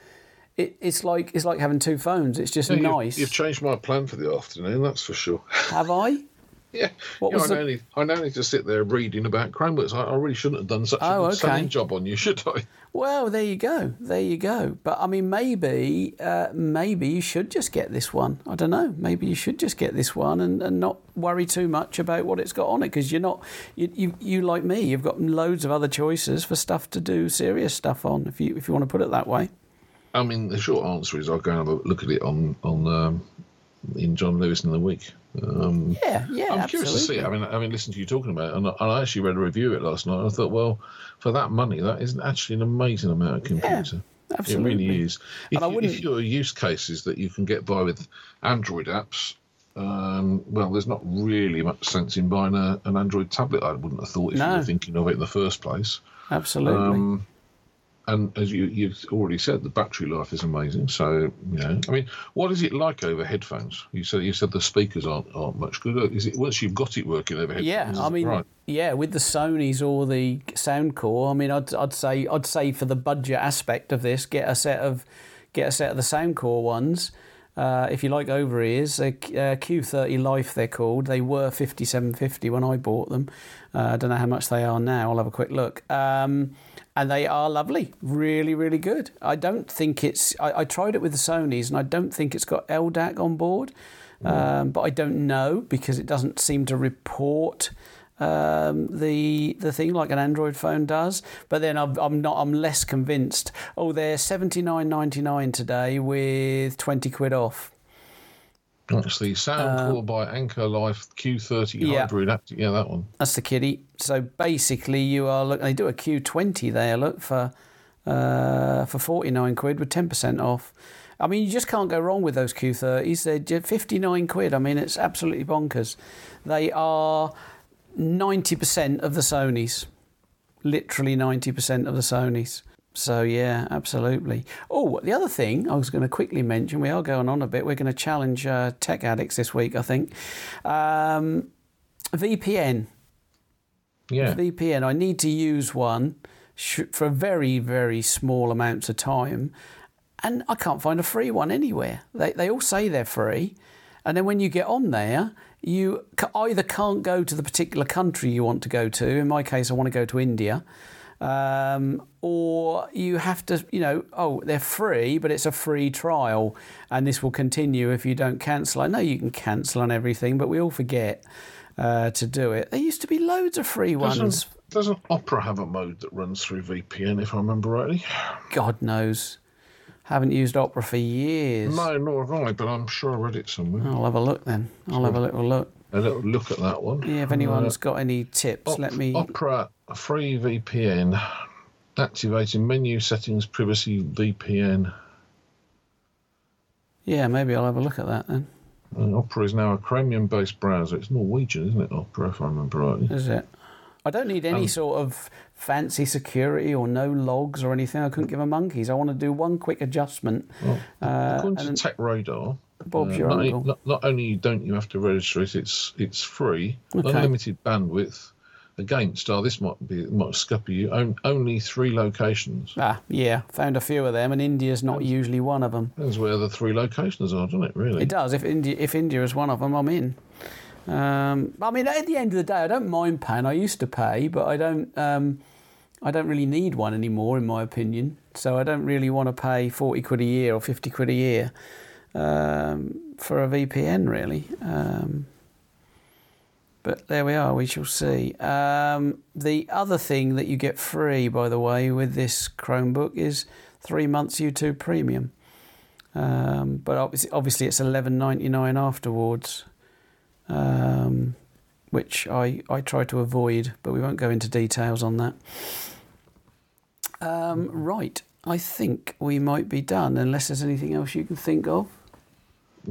it, it's like it's like having two phones. It's just Yeah, you've- nice. You've, changed my plan for the afternoon, that's for sure. Have I? [LAUGHS] Yeah, What was I, the- I now need to sit there reading about Chromebooks. I, I really shouldn't have done such a Oh, good okay. selling job on you, [LAUGHS] should I? Well, there you go. There you go. But I mean, maybe, uh, maybe you should just get this one. I don't know. Maybe you should just get this one and, and not worry too much about what it's got on it because you're not. You, you you like me. You've got loads of other choices for stuff to do serious stuff on. If you if you want to put it that way. I mean, the short answer is I'll go and have a look at it on on um, in John Lewis in the week. Um, Yeah, yeah. I'm absolutely. curious to see. I mean, I mean, listen to you talking about it, and I, and I actually read a review of it last night. And I thought, well, for that money, that is actually an amazing amount of computer. It absolutely. really is. If, And I wouldn't- if your use cases that you can get by with Android apps, um, well, there's not really much sense in buying a, an Android tablet. I wouldn't have thought if you were thinking of it in the first place. Absolutely. Um, and as you, you've already said, the battery life is amazing. So you know, I mean, what is it like over headphones? You said you said the speakers aren't aren't much good. Is it once you've got it working over headphones? Yeah, I mean, right. yeah, with the Sony's or the Soundcore, I mean, I'd, I'd say I'd say for the budget aspect of this, get a set of get a set of the Soundcore ones. Uh, if you like over ears, uh, Q30 Life they're called. They were 5750 when I bought them. Uh, I don't know how much they are now. I'll have a quick look. Um, and they are lovely, really, really good. I don't think it's. I, I tried it with the Sony's, and I don't think it's got LDAC on board. Um, but I don't know because it doesn't seem to report um, the the thing like an Android phone does. But then I'm, I'm not. I'm less convinced. Oh, they're seventy nine ninety nine today with twenty quid off. That's the Soundcore by Anker Life Q30 Uh, yeah. hybrid. Yeah, that one. That's the kitty. So basically, you are look. They do a Q twenty there. Look for uh, for forty nine quid with ten percent off. I mean, you just can't go wrong with those Q thirties. They're fifty nine quid. I mean, it's absolutely bonkers. They are ninety percent of the Sony's. Literally ninety percent of the Sony's. So yeah, absolutely. Oh, the other thing I was going to quickly mention, we are going on a bit. We're going to challenge uh, tech addicts this week, I think. Um, VPN. Yeah. VPN. I need to use one sh- for very, very small amounts of time, and I can't find a free one anywhere. They they all say they're free, and then when you get on there, you either can't go to the particular country you want to go to. In my case, I want to go to India. Um, or you have to, you know, oh, they're free, but it's a free trial, and this will continue if you don't cancel. I know you can cancel on everything, but we all forget uh, to do it. There used to be loads of free ones. Doesn't, doesn't Opera have a mode that runs through VPN, if I remember rightly? God knows. Haven't used Opera for years. No, nor have I, but I'm sure I read it somewhere. I'll have a look then. I'll have a little look. A little look at that one. Yeah, if anyone's got any tips, Op- let me. Opera free VPN. Activating menu settings, privacy VPN. Yeah, maybe I'll have a look at that then. And Opera is now a Chromium based browser. It's Norwegian, isn't it, Opera, if I remember rightly? Is it? I don't need any Um, sort of fancy security or no logs or anything. I couldn't give a monkeys. I want to do one quick adjustment. Well, Uh, According and to TechRadar, Bob's uh, your not, uncle. Not, not only don't you have to register it, it's it's free, Okay. unlimited bandwidth. Again, Star, this might be might scupper you. On, only three locations. Ah, yeah, found a few of them, and India's not usually one of them. Depends where the three locations are, doesn't it? Really? It does. If India, if India is one of them, I'm in. Um, I mean, at the end of the day, I don't mind paying. I used to pay, but I don't. Um, I don't really need one anymore, in my opinion. So I don't really want to pay forty quid a year or fifty quid a year um, for a VPN, really. Um, but there we are. We shall see. Um, the other thing that you get free, by the way, with this Chromebook is three months YouTube Premium. Um, but obviously, obviously, it's eleven ninety nine afterwards, um, which I I try to avoid. But we won't go into details on that. Um, right, I think we might be done, unless there's anything else you can think of.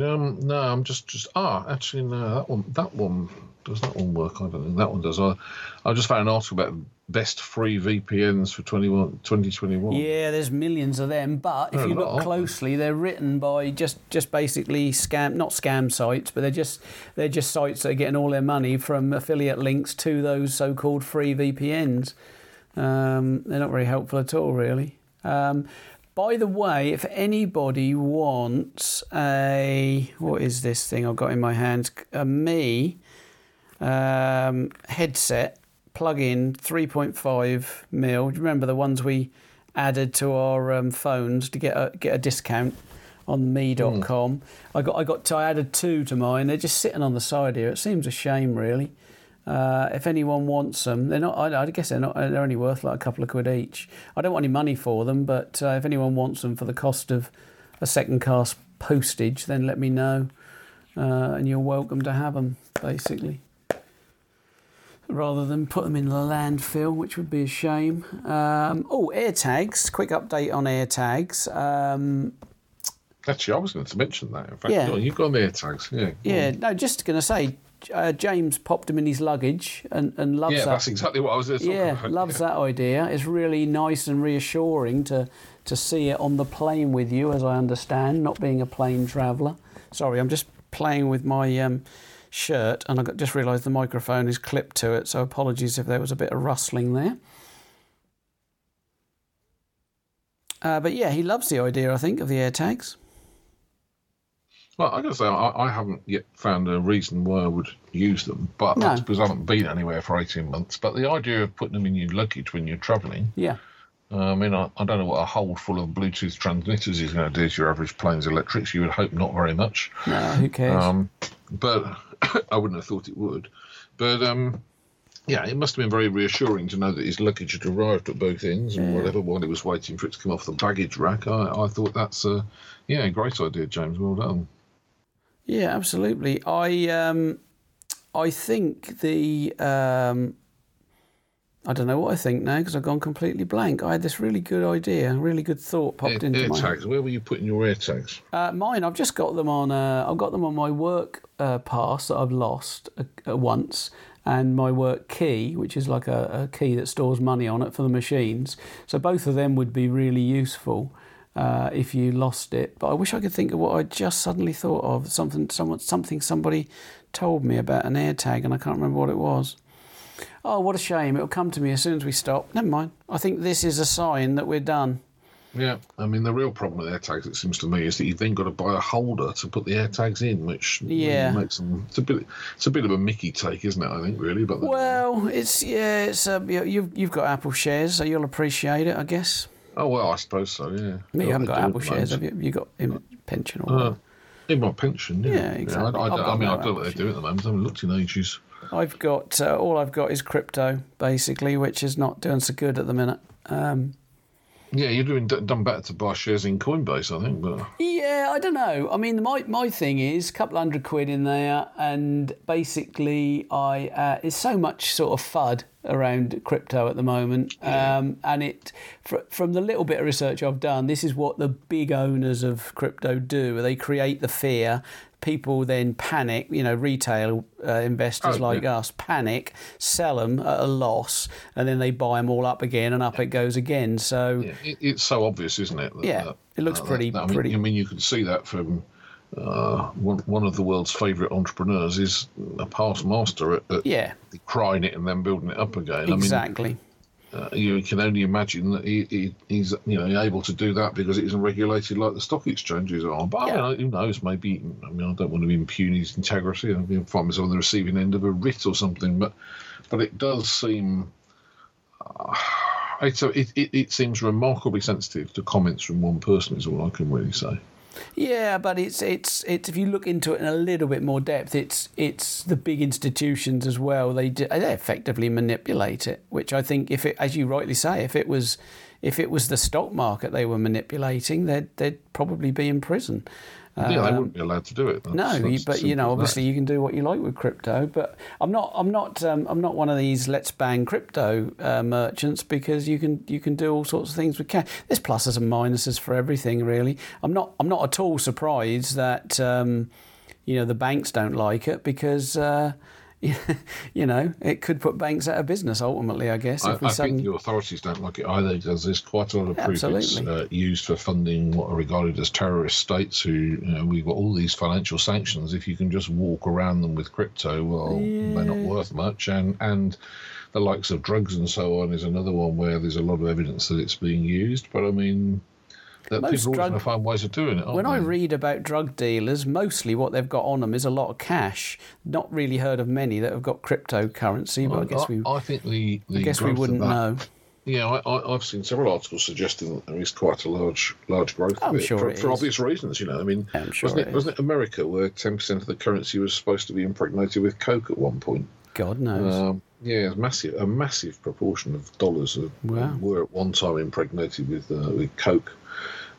Um, no, I'm just just ah. Actually, no. That one. That one does that one work? I don't think that one does. I I just found an article about best free VPNs for 21, 2021. Yeah, there's millions of them, but if are you look closely, they're written by just just basically scam, not scam sites, but they're just they're just sites that are getting all their money from affiliate links to those so-called free VPNs. Um, they're not very helpful at all, really. Um, by the way, if anybody wants a what is this thing I've got in my hands? A Mi um, headset plug in 3.5 mil. Do you remember the ones we added to our um, phones to get a get a discount on mi.com? I got I got I added two to mine. They're just sitting on the side here. It seems a shame, really. Uh, if anyone wants them, they're not. I, I guess they're not. They're only worth like a couple of quid each. I don't want any money for them, but uh, if anyone wants them for the cost of a second class postage, then let me know, uh, and you're welcome to have them. Basically, rather than put them in the landfill, which would be a shame. Um, oh, AirTags. Quick update on AirTags. Um, Actually, I was going to mention that. In fact, Yeah. You've got the AirTags. Yeah. yeah, no, just going to say, uh, James popped them in his luggage and, and loves Yeah, that. that's exactly what I was going to talk Yeah, about. loves that idea. It's really nice and reassuring to to see it on the plane with you, as I understand, not being a plane traveller. Sorry, I'm just playing with my um, shirt, and I got, just realised the microphone is clipped to it. So apologies if there was a bit of rustling there. Uh, but yeah, he loves the idea. I think of the AirTags. Well, I gotta say, I, I haven't yet found a reason why I would use them, but No. that's because I haven't been anywhere for 18 months. But the idea of putting them in your luggage when you're travelling, Yeah, uh, I mean, I, I don't know what a hold full of Bluetooth transmitters is going to do to your average plane's electrics. You would hope not very much. no, who cares? Um, but [COUGHS] I wouldn't have thought it would. But um, yeah, it must have been very reassuring to know that his luggage had arrived at both ends and whatever while he was waiting for it to come off the baggage rack. I, I thought that's a yeah, great idea, James. Well done. Yeah, absolutely. I um, I think the um, I don't know what I think now because I've gone completely blank. I had this really good idea, a really good thought popped Air, into my tags. Where were you putting your air tags? uh, mine. I've just got them on. Uh, I've got them on my work uh, pass that I've lost uh, once, and my work key, which is like a, a key that stores money on it for the machines. So both of them would be really useful uh, if you lost it. But I wish I could think of what I just suddenly thought of. Something, someone, something somebody told me about an AirTag, and I can't remember what it was. Oh, what a shame! It'll come to me as soon as we stop. Never mind. I think this is a sign that we're done. Yeah, I mean the real problem with air tags, it seems to me, is that you've then got to buy a holder to put the air tags in, which really Yeah. makes them. It's a bit. It's a bit of a Mickey take, isn't it? I think really, but Well, it's yeah, it's uh, you've you've got Apple shares, so you'll appreciate it, I guess. Oh well, I suppose so. Yeah. You haven't got I do Apple shares, have you? You got in pension or Uh, in my pension, yeah. Yeah, exactly. I, I, got I mean, no I don't know what they're doing at the moment. I haven't looked in ages. I've got uh, all I've got is crypto, basically, which is not doing so good at the minute. Um, Yeah, you're doing d- done better to buy shares in Coinbase, I think. But Yeah, I don't know. I mean, my, my thing is a couple hundred quid in there, and basically, I uh, it's so much sort of fud around crypto at the moment, um, and it fr- from the little bit of research I've done, this is what the big owners of crypto do. They create the fear. People then panic. You know, retail uh, investors Oh, like yeah. us panic, sell them at a loss, and then they buy them all up again, and up it goes again. So. yeah, it, it's so obvious, isn't it? that- Yeah, that- it looks that- pretty- I mean, pretty- I mean, you can see that from uh, one, one of the world's favourite entrepreneurs is a past master at, at Yeah, crying it and then building it up again. exactly. I mean, uh, you can only imagine that he, he, he's you know able to do that because it isn't regulated like the stock exchanges are. But Yeah. I mean, who knows? Maybe I mean I don't want to impugn his integrity. I mean, find myself on the receiving end of a writ or something. But but it does seem. Uh, [SIGHS] it's a, it, it, it seems remarkably sensitive to comments from one person. Is all I can really say. Yeah, but it's it's it's if you look into it in a little bit more depth, it's it's the big institutions as well. They do, they effectively manipulate it, which I think if it, as you rightly say, if it was if it was the stock market they were manipulating, they'd they'd probably be in prison. Yeah, they Um, wouldn't be allowed to do it. That's- no, that's but you know, as that. obviously, you can do what you like with crypto. But I'm not, I'm not, um, I'm not one of these let's ban crypto uh, merchants because you can, you can do all sorts of things with cash. There's pluses and minuses for everything, really. I'm not, I'm not at all surprised that um, you know the banks don't like it because. Uh, [LAUGHS] you know, it could put banks out of business ultimately. I guess I, I think the authorities don't like it either because there's quite a lot of proof it's uh, used for funding what are regarded as terrorist states who, you know, we've got all these financial sanctions. If you can just walk around them with crypto, well, they're not worth much. And, and the likes of drugs and so on is another one where there's a lot of evidence that it's being used. But I mean, that Most people drug- going to find ways of doing it. When I read about drug dealers, mostly what they've got on them is a lot of cash. Not really heard of many that have got cryptocurrency, but I guess we, I think the, the I guess we wouldn't that- know. Yeah, I, I, I've seen several articles suggesting that there is quite a large large growth I'm of sure for, for obvious reasons. You know, I mean, I'm sure wasn't it it, wasn't it America where ten percent of the currency was supposed to be impregnated with coke at one point? God knows. Um, yeah, a massive a massive proportion of dollars Wow. were at one time impregnated with uh, with coke.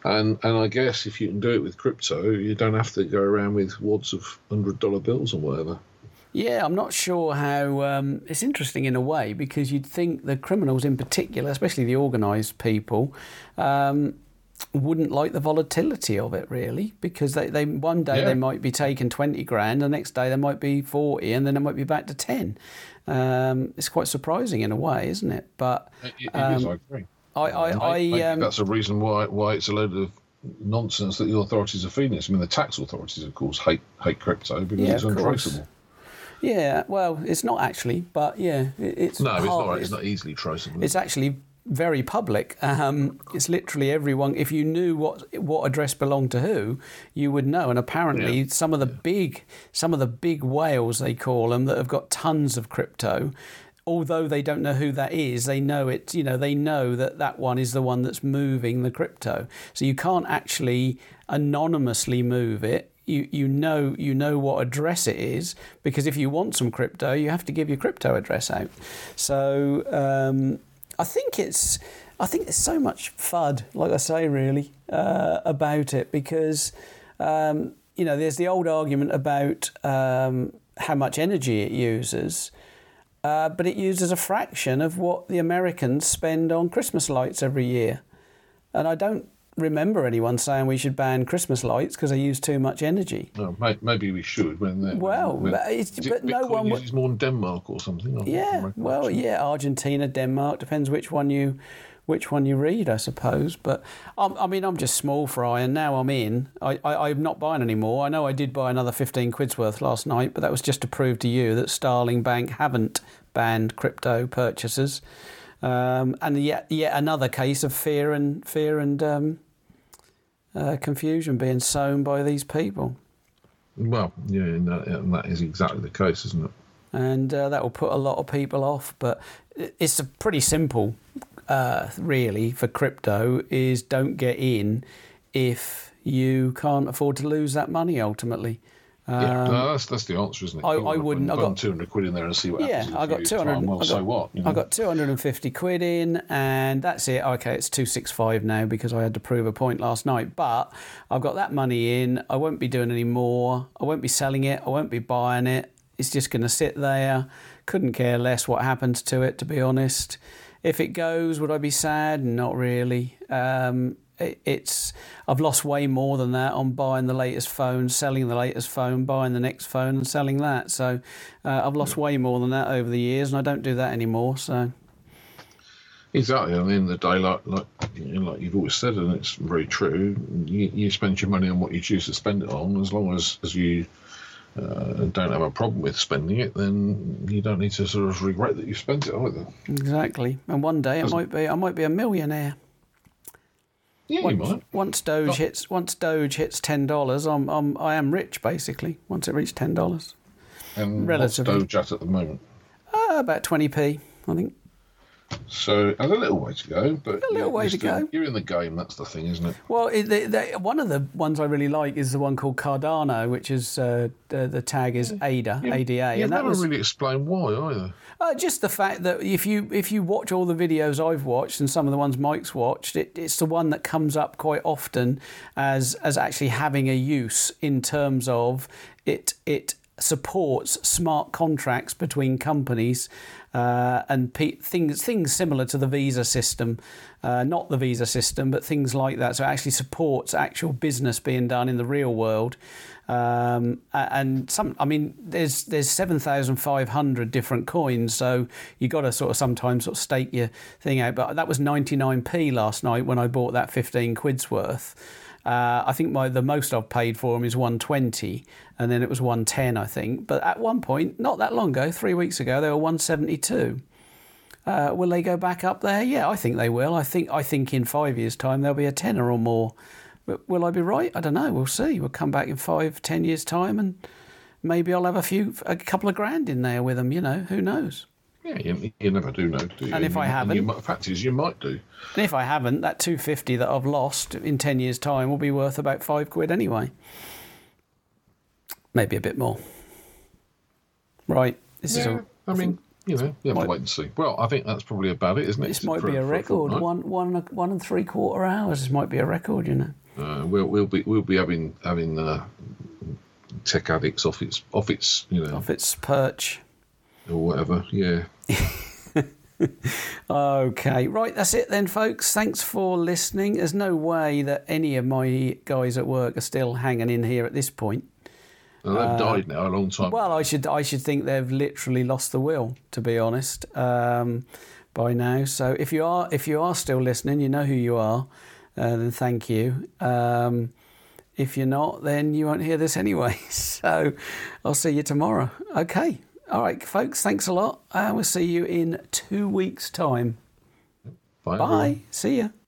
And and I guess if you can do it with crypto, you don't have to go around with wads of hundred dollar bills or whatever. Yeah, I'm not sure how. Um, it's interesting in a way because you'd think the criminals in particular, especially the organised people, um, wouldn't like the volatility of it really because they, they one day Yeah. they might be taking 20 grand, the next day they might be 40, and then they might be back to 10. Um, it's quite surprising in a way, isn't it? But It, it is, Um, I agree. I, I, I um, that's a reason why why it's a load of nonsense that the authorities are feeding us. I mean, the tax authorities, of course, hate hate crypto because Yeah, it's untraceable. yeah, well, it's not actually, but yeah, it, it's No, it's not. It's not easily traceable. It's actually very public. Um, it's literally everyone. If you knew what what address belonged to who, you would know. And apparently, Yeah. some of the big some of the big whales they call them that have got tons of crypto. Although they don't know who that is, they know it. You know, they know that that one is the one that's moving the crypto. So you can't actually anonymously move it. You you know you know what address it is because if you want some crypto, you have to give your crypto address out. So um, I think it's I think there's so much fud, like I say, really uh, about it because um, you know there's the old argument about um, how much energy it uses. Uh, but it uses a fraction of what the Americans spend on Christmas lights every year. And I don't remember anyone saying we should ban Christmas lights because they use too much energy. Maybe we should when they're. Well, when, but it but no one uses more in Denmark or something. I Yeah, well, yeah, Argentina, Denmark depends which one you which one you read, I suppose. But um, I mean, I'm just small fry, and now I'm in. I, I, I'm not buying anymore. I know I did buy another 15 quid's worth last night, but that was just to prove to you that Starling Bank haven't banned crypto purchases. Um, and yet, yet another case of fear and fear and um, uh, confusion being sown by these people. Well, yeah, and that, and that is exactly the case, isn't it? and uh, that will put a lot of people off. But it's a pretty simple, uh, really, for crypto is don't get in if you can't afford to lose that money ultimately. Yeah, Um, no, that's that's the answer, isn't it? I- I wouldn't- I got- two hundred quid in there and see what yeah, happens. a I got two hundred. Well, I so what? you I got two hundred and fifty quid in, and that's it. Okay, it's two six five now because I had to prove a point last night. But I've got that money in. I won't be doing any more. I won't be selling it. I won't be buying it. It's just going to sit there. Couldn't care less what happens to it, to be honest. If it goes, would I be sad? Not really. Um, it, it's I've lost way more than that on buying the latest phone, selling the latest phone, buying the next phone, and selling that. So uh, I've lost way more than that over the years, and I don't do that anymore. So Exactly. I mean, the day, like like, you know, like you've always said, and it's very true. You, you spend your money on what you choose to spend it on. As long as as you uh, don't have a problem with spending it, then you don't need to sort of regret that you spent it either. exactly. And one day I might be I might be a millionaire. Yeah, you Once, might. once Doge hits once Doge hits ten dollars, I'm, I'm I am rich basically. Once it reaches ten dollars, And relatively. what's Doge at at the moment? uh, about twenty p, I think. So, and a little way to go, but A little you're- way to still- go. You're in the game. That's the thing, isn't it? Well, it, the, the, one of the ones I really like is the one called Cardano, which is uh, the, the tag is ADA, ADA, You and that never was really explain why either. uh, just the fact that if you if you watch all the videos I've watched and some of the ones Mike's watched, it, it's the one that comes up quite often as as actually having a use in terms of it it supports smart contracts between companies uh, and pe- things things similar to the visa system, uh, not the visa system, but things like that. So it actually supports actual business being done in the real world. Um, and some, I mean, there's there's seven thousand five hundred different coins, so you got to sort of sometimes sort of stake your thing out. But that was ninety nine p last night when I bought that fifteen quid's worth. Uh, I think my the most I've paid for them is 120, and then it was 110, I think. But at one point, not that long ago, three weeks ago, they were 172. Uh, will they go back up there? Yeah, I think they will. I think I think in five years' time there'll be a tenner or more. But will I be right? I don't know. We'll see. We'll come back in five, ten years' time, and maybe I'll have a few, a couple of grand in there with them. You know, who knows? Yeah, you, you never do know, do you? And if I haven't? you, the fact is, you might do. And if I haven't, that 250 that I've lost in 10 years' time will be worth about five quid anyway. Maybe a bit more. Right. This is Yeah, a, I mean, you know, you have might- to wait and see. Well, I think that's probably about it, isn't it? this might For- be a record. fortnight. One, one, one and three quarter hours. This might be a record, you know. Uh, we'll we'll be we'll be having having uh, tech addicts off its off its you know Off its perch. or whatever. Yeah. [LAUGHS] Okay, right, that's it then, folks. Thanks for listening. There's no way that any of my guys at work are still hanging in here at this point. Well, they've died now a long time. Uh, Well, I should I should think they've literally lost the will, to be honest, um, by now. So if you are if you are still listening, you know who you are. Uh, then thank you. Um, if you're not, then you won't hear this anyway. [LAUGHS] So I'll see you tomorrow. Okay. All right, folks. Thanks a lot. Uh, we'll see you in two weeks' time. Bye. Bye. See ya.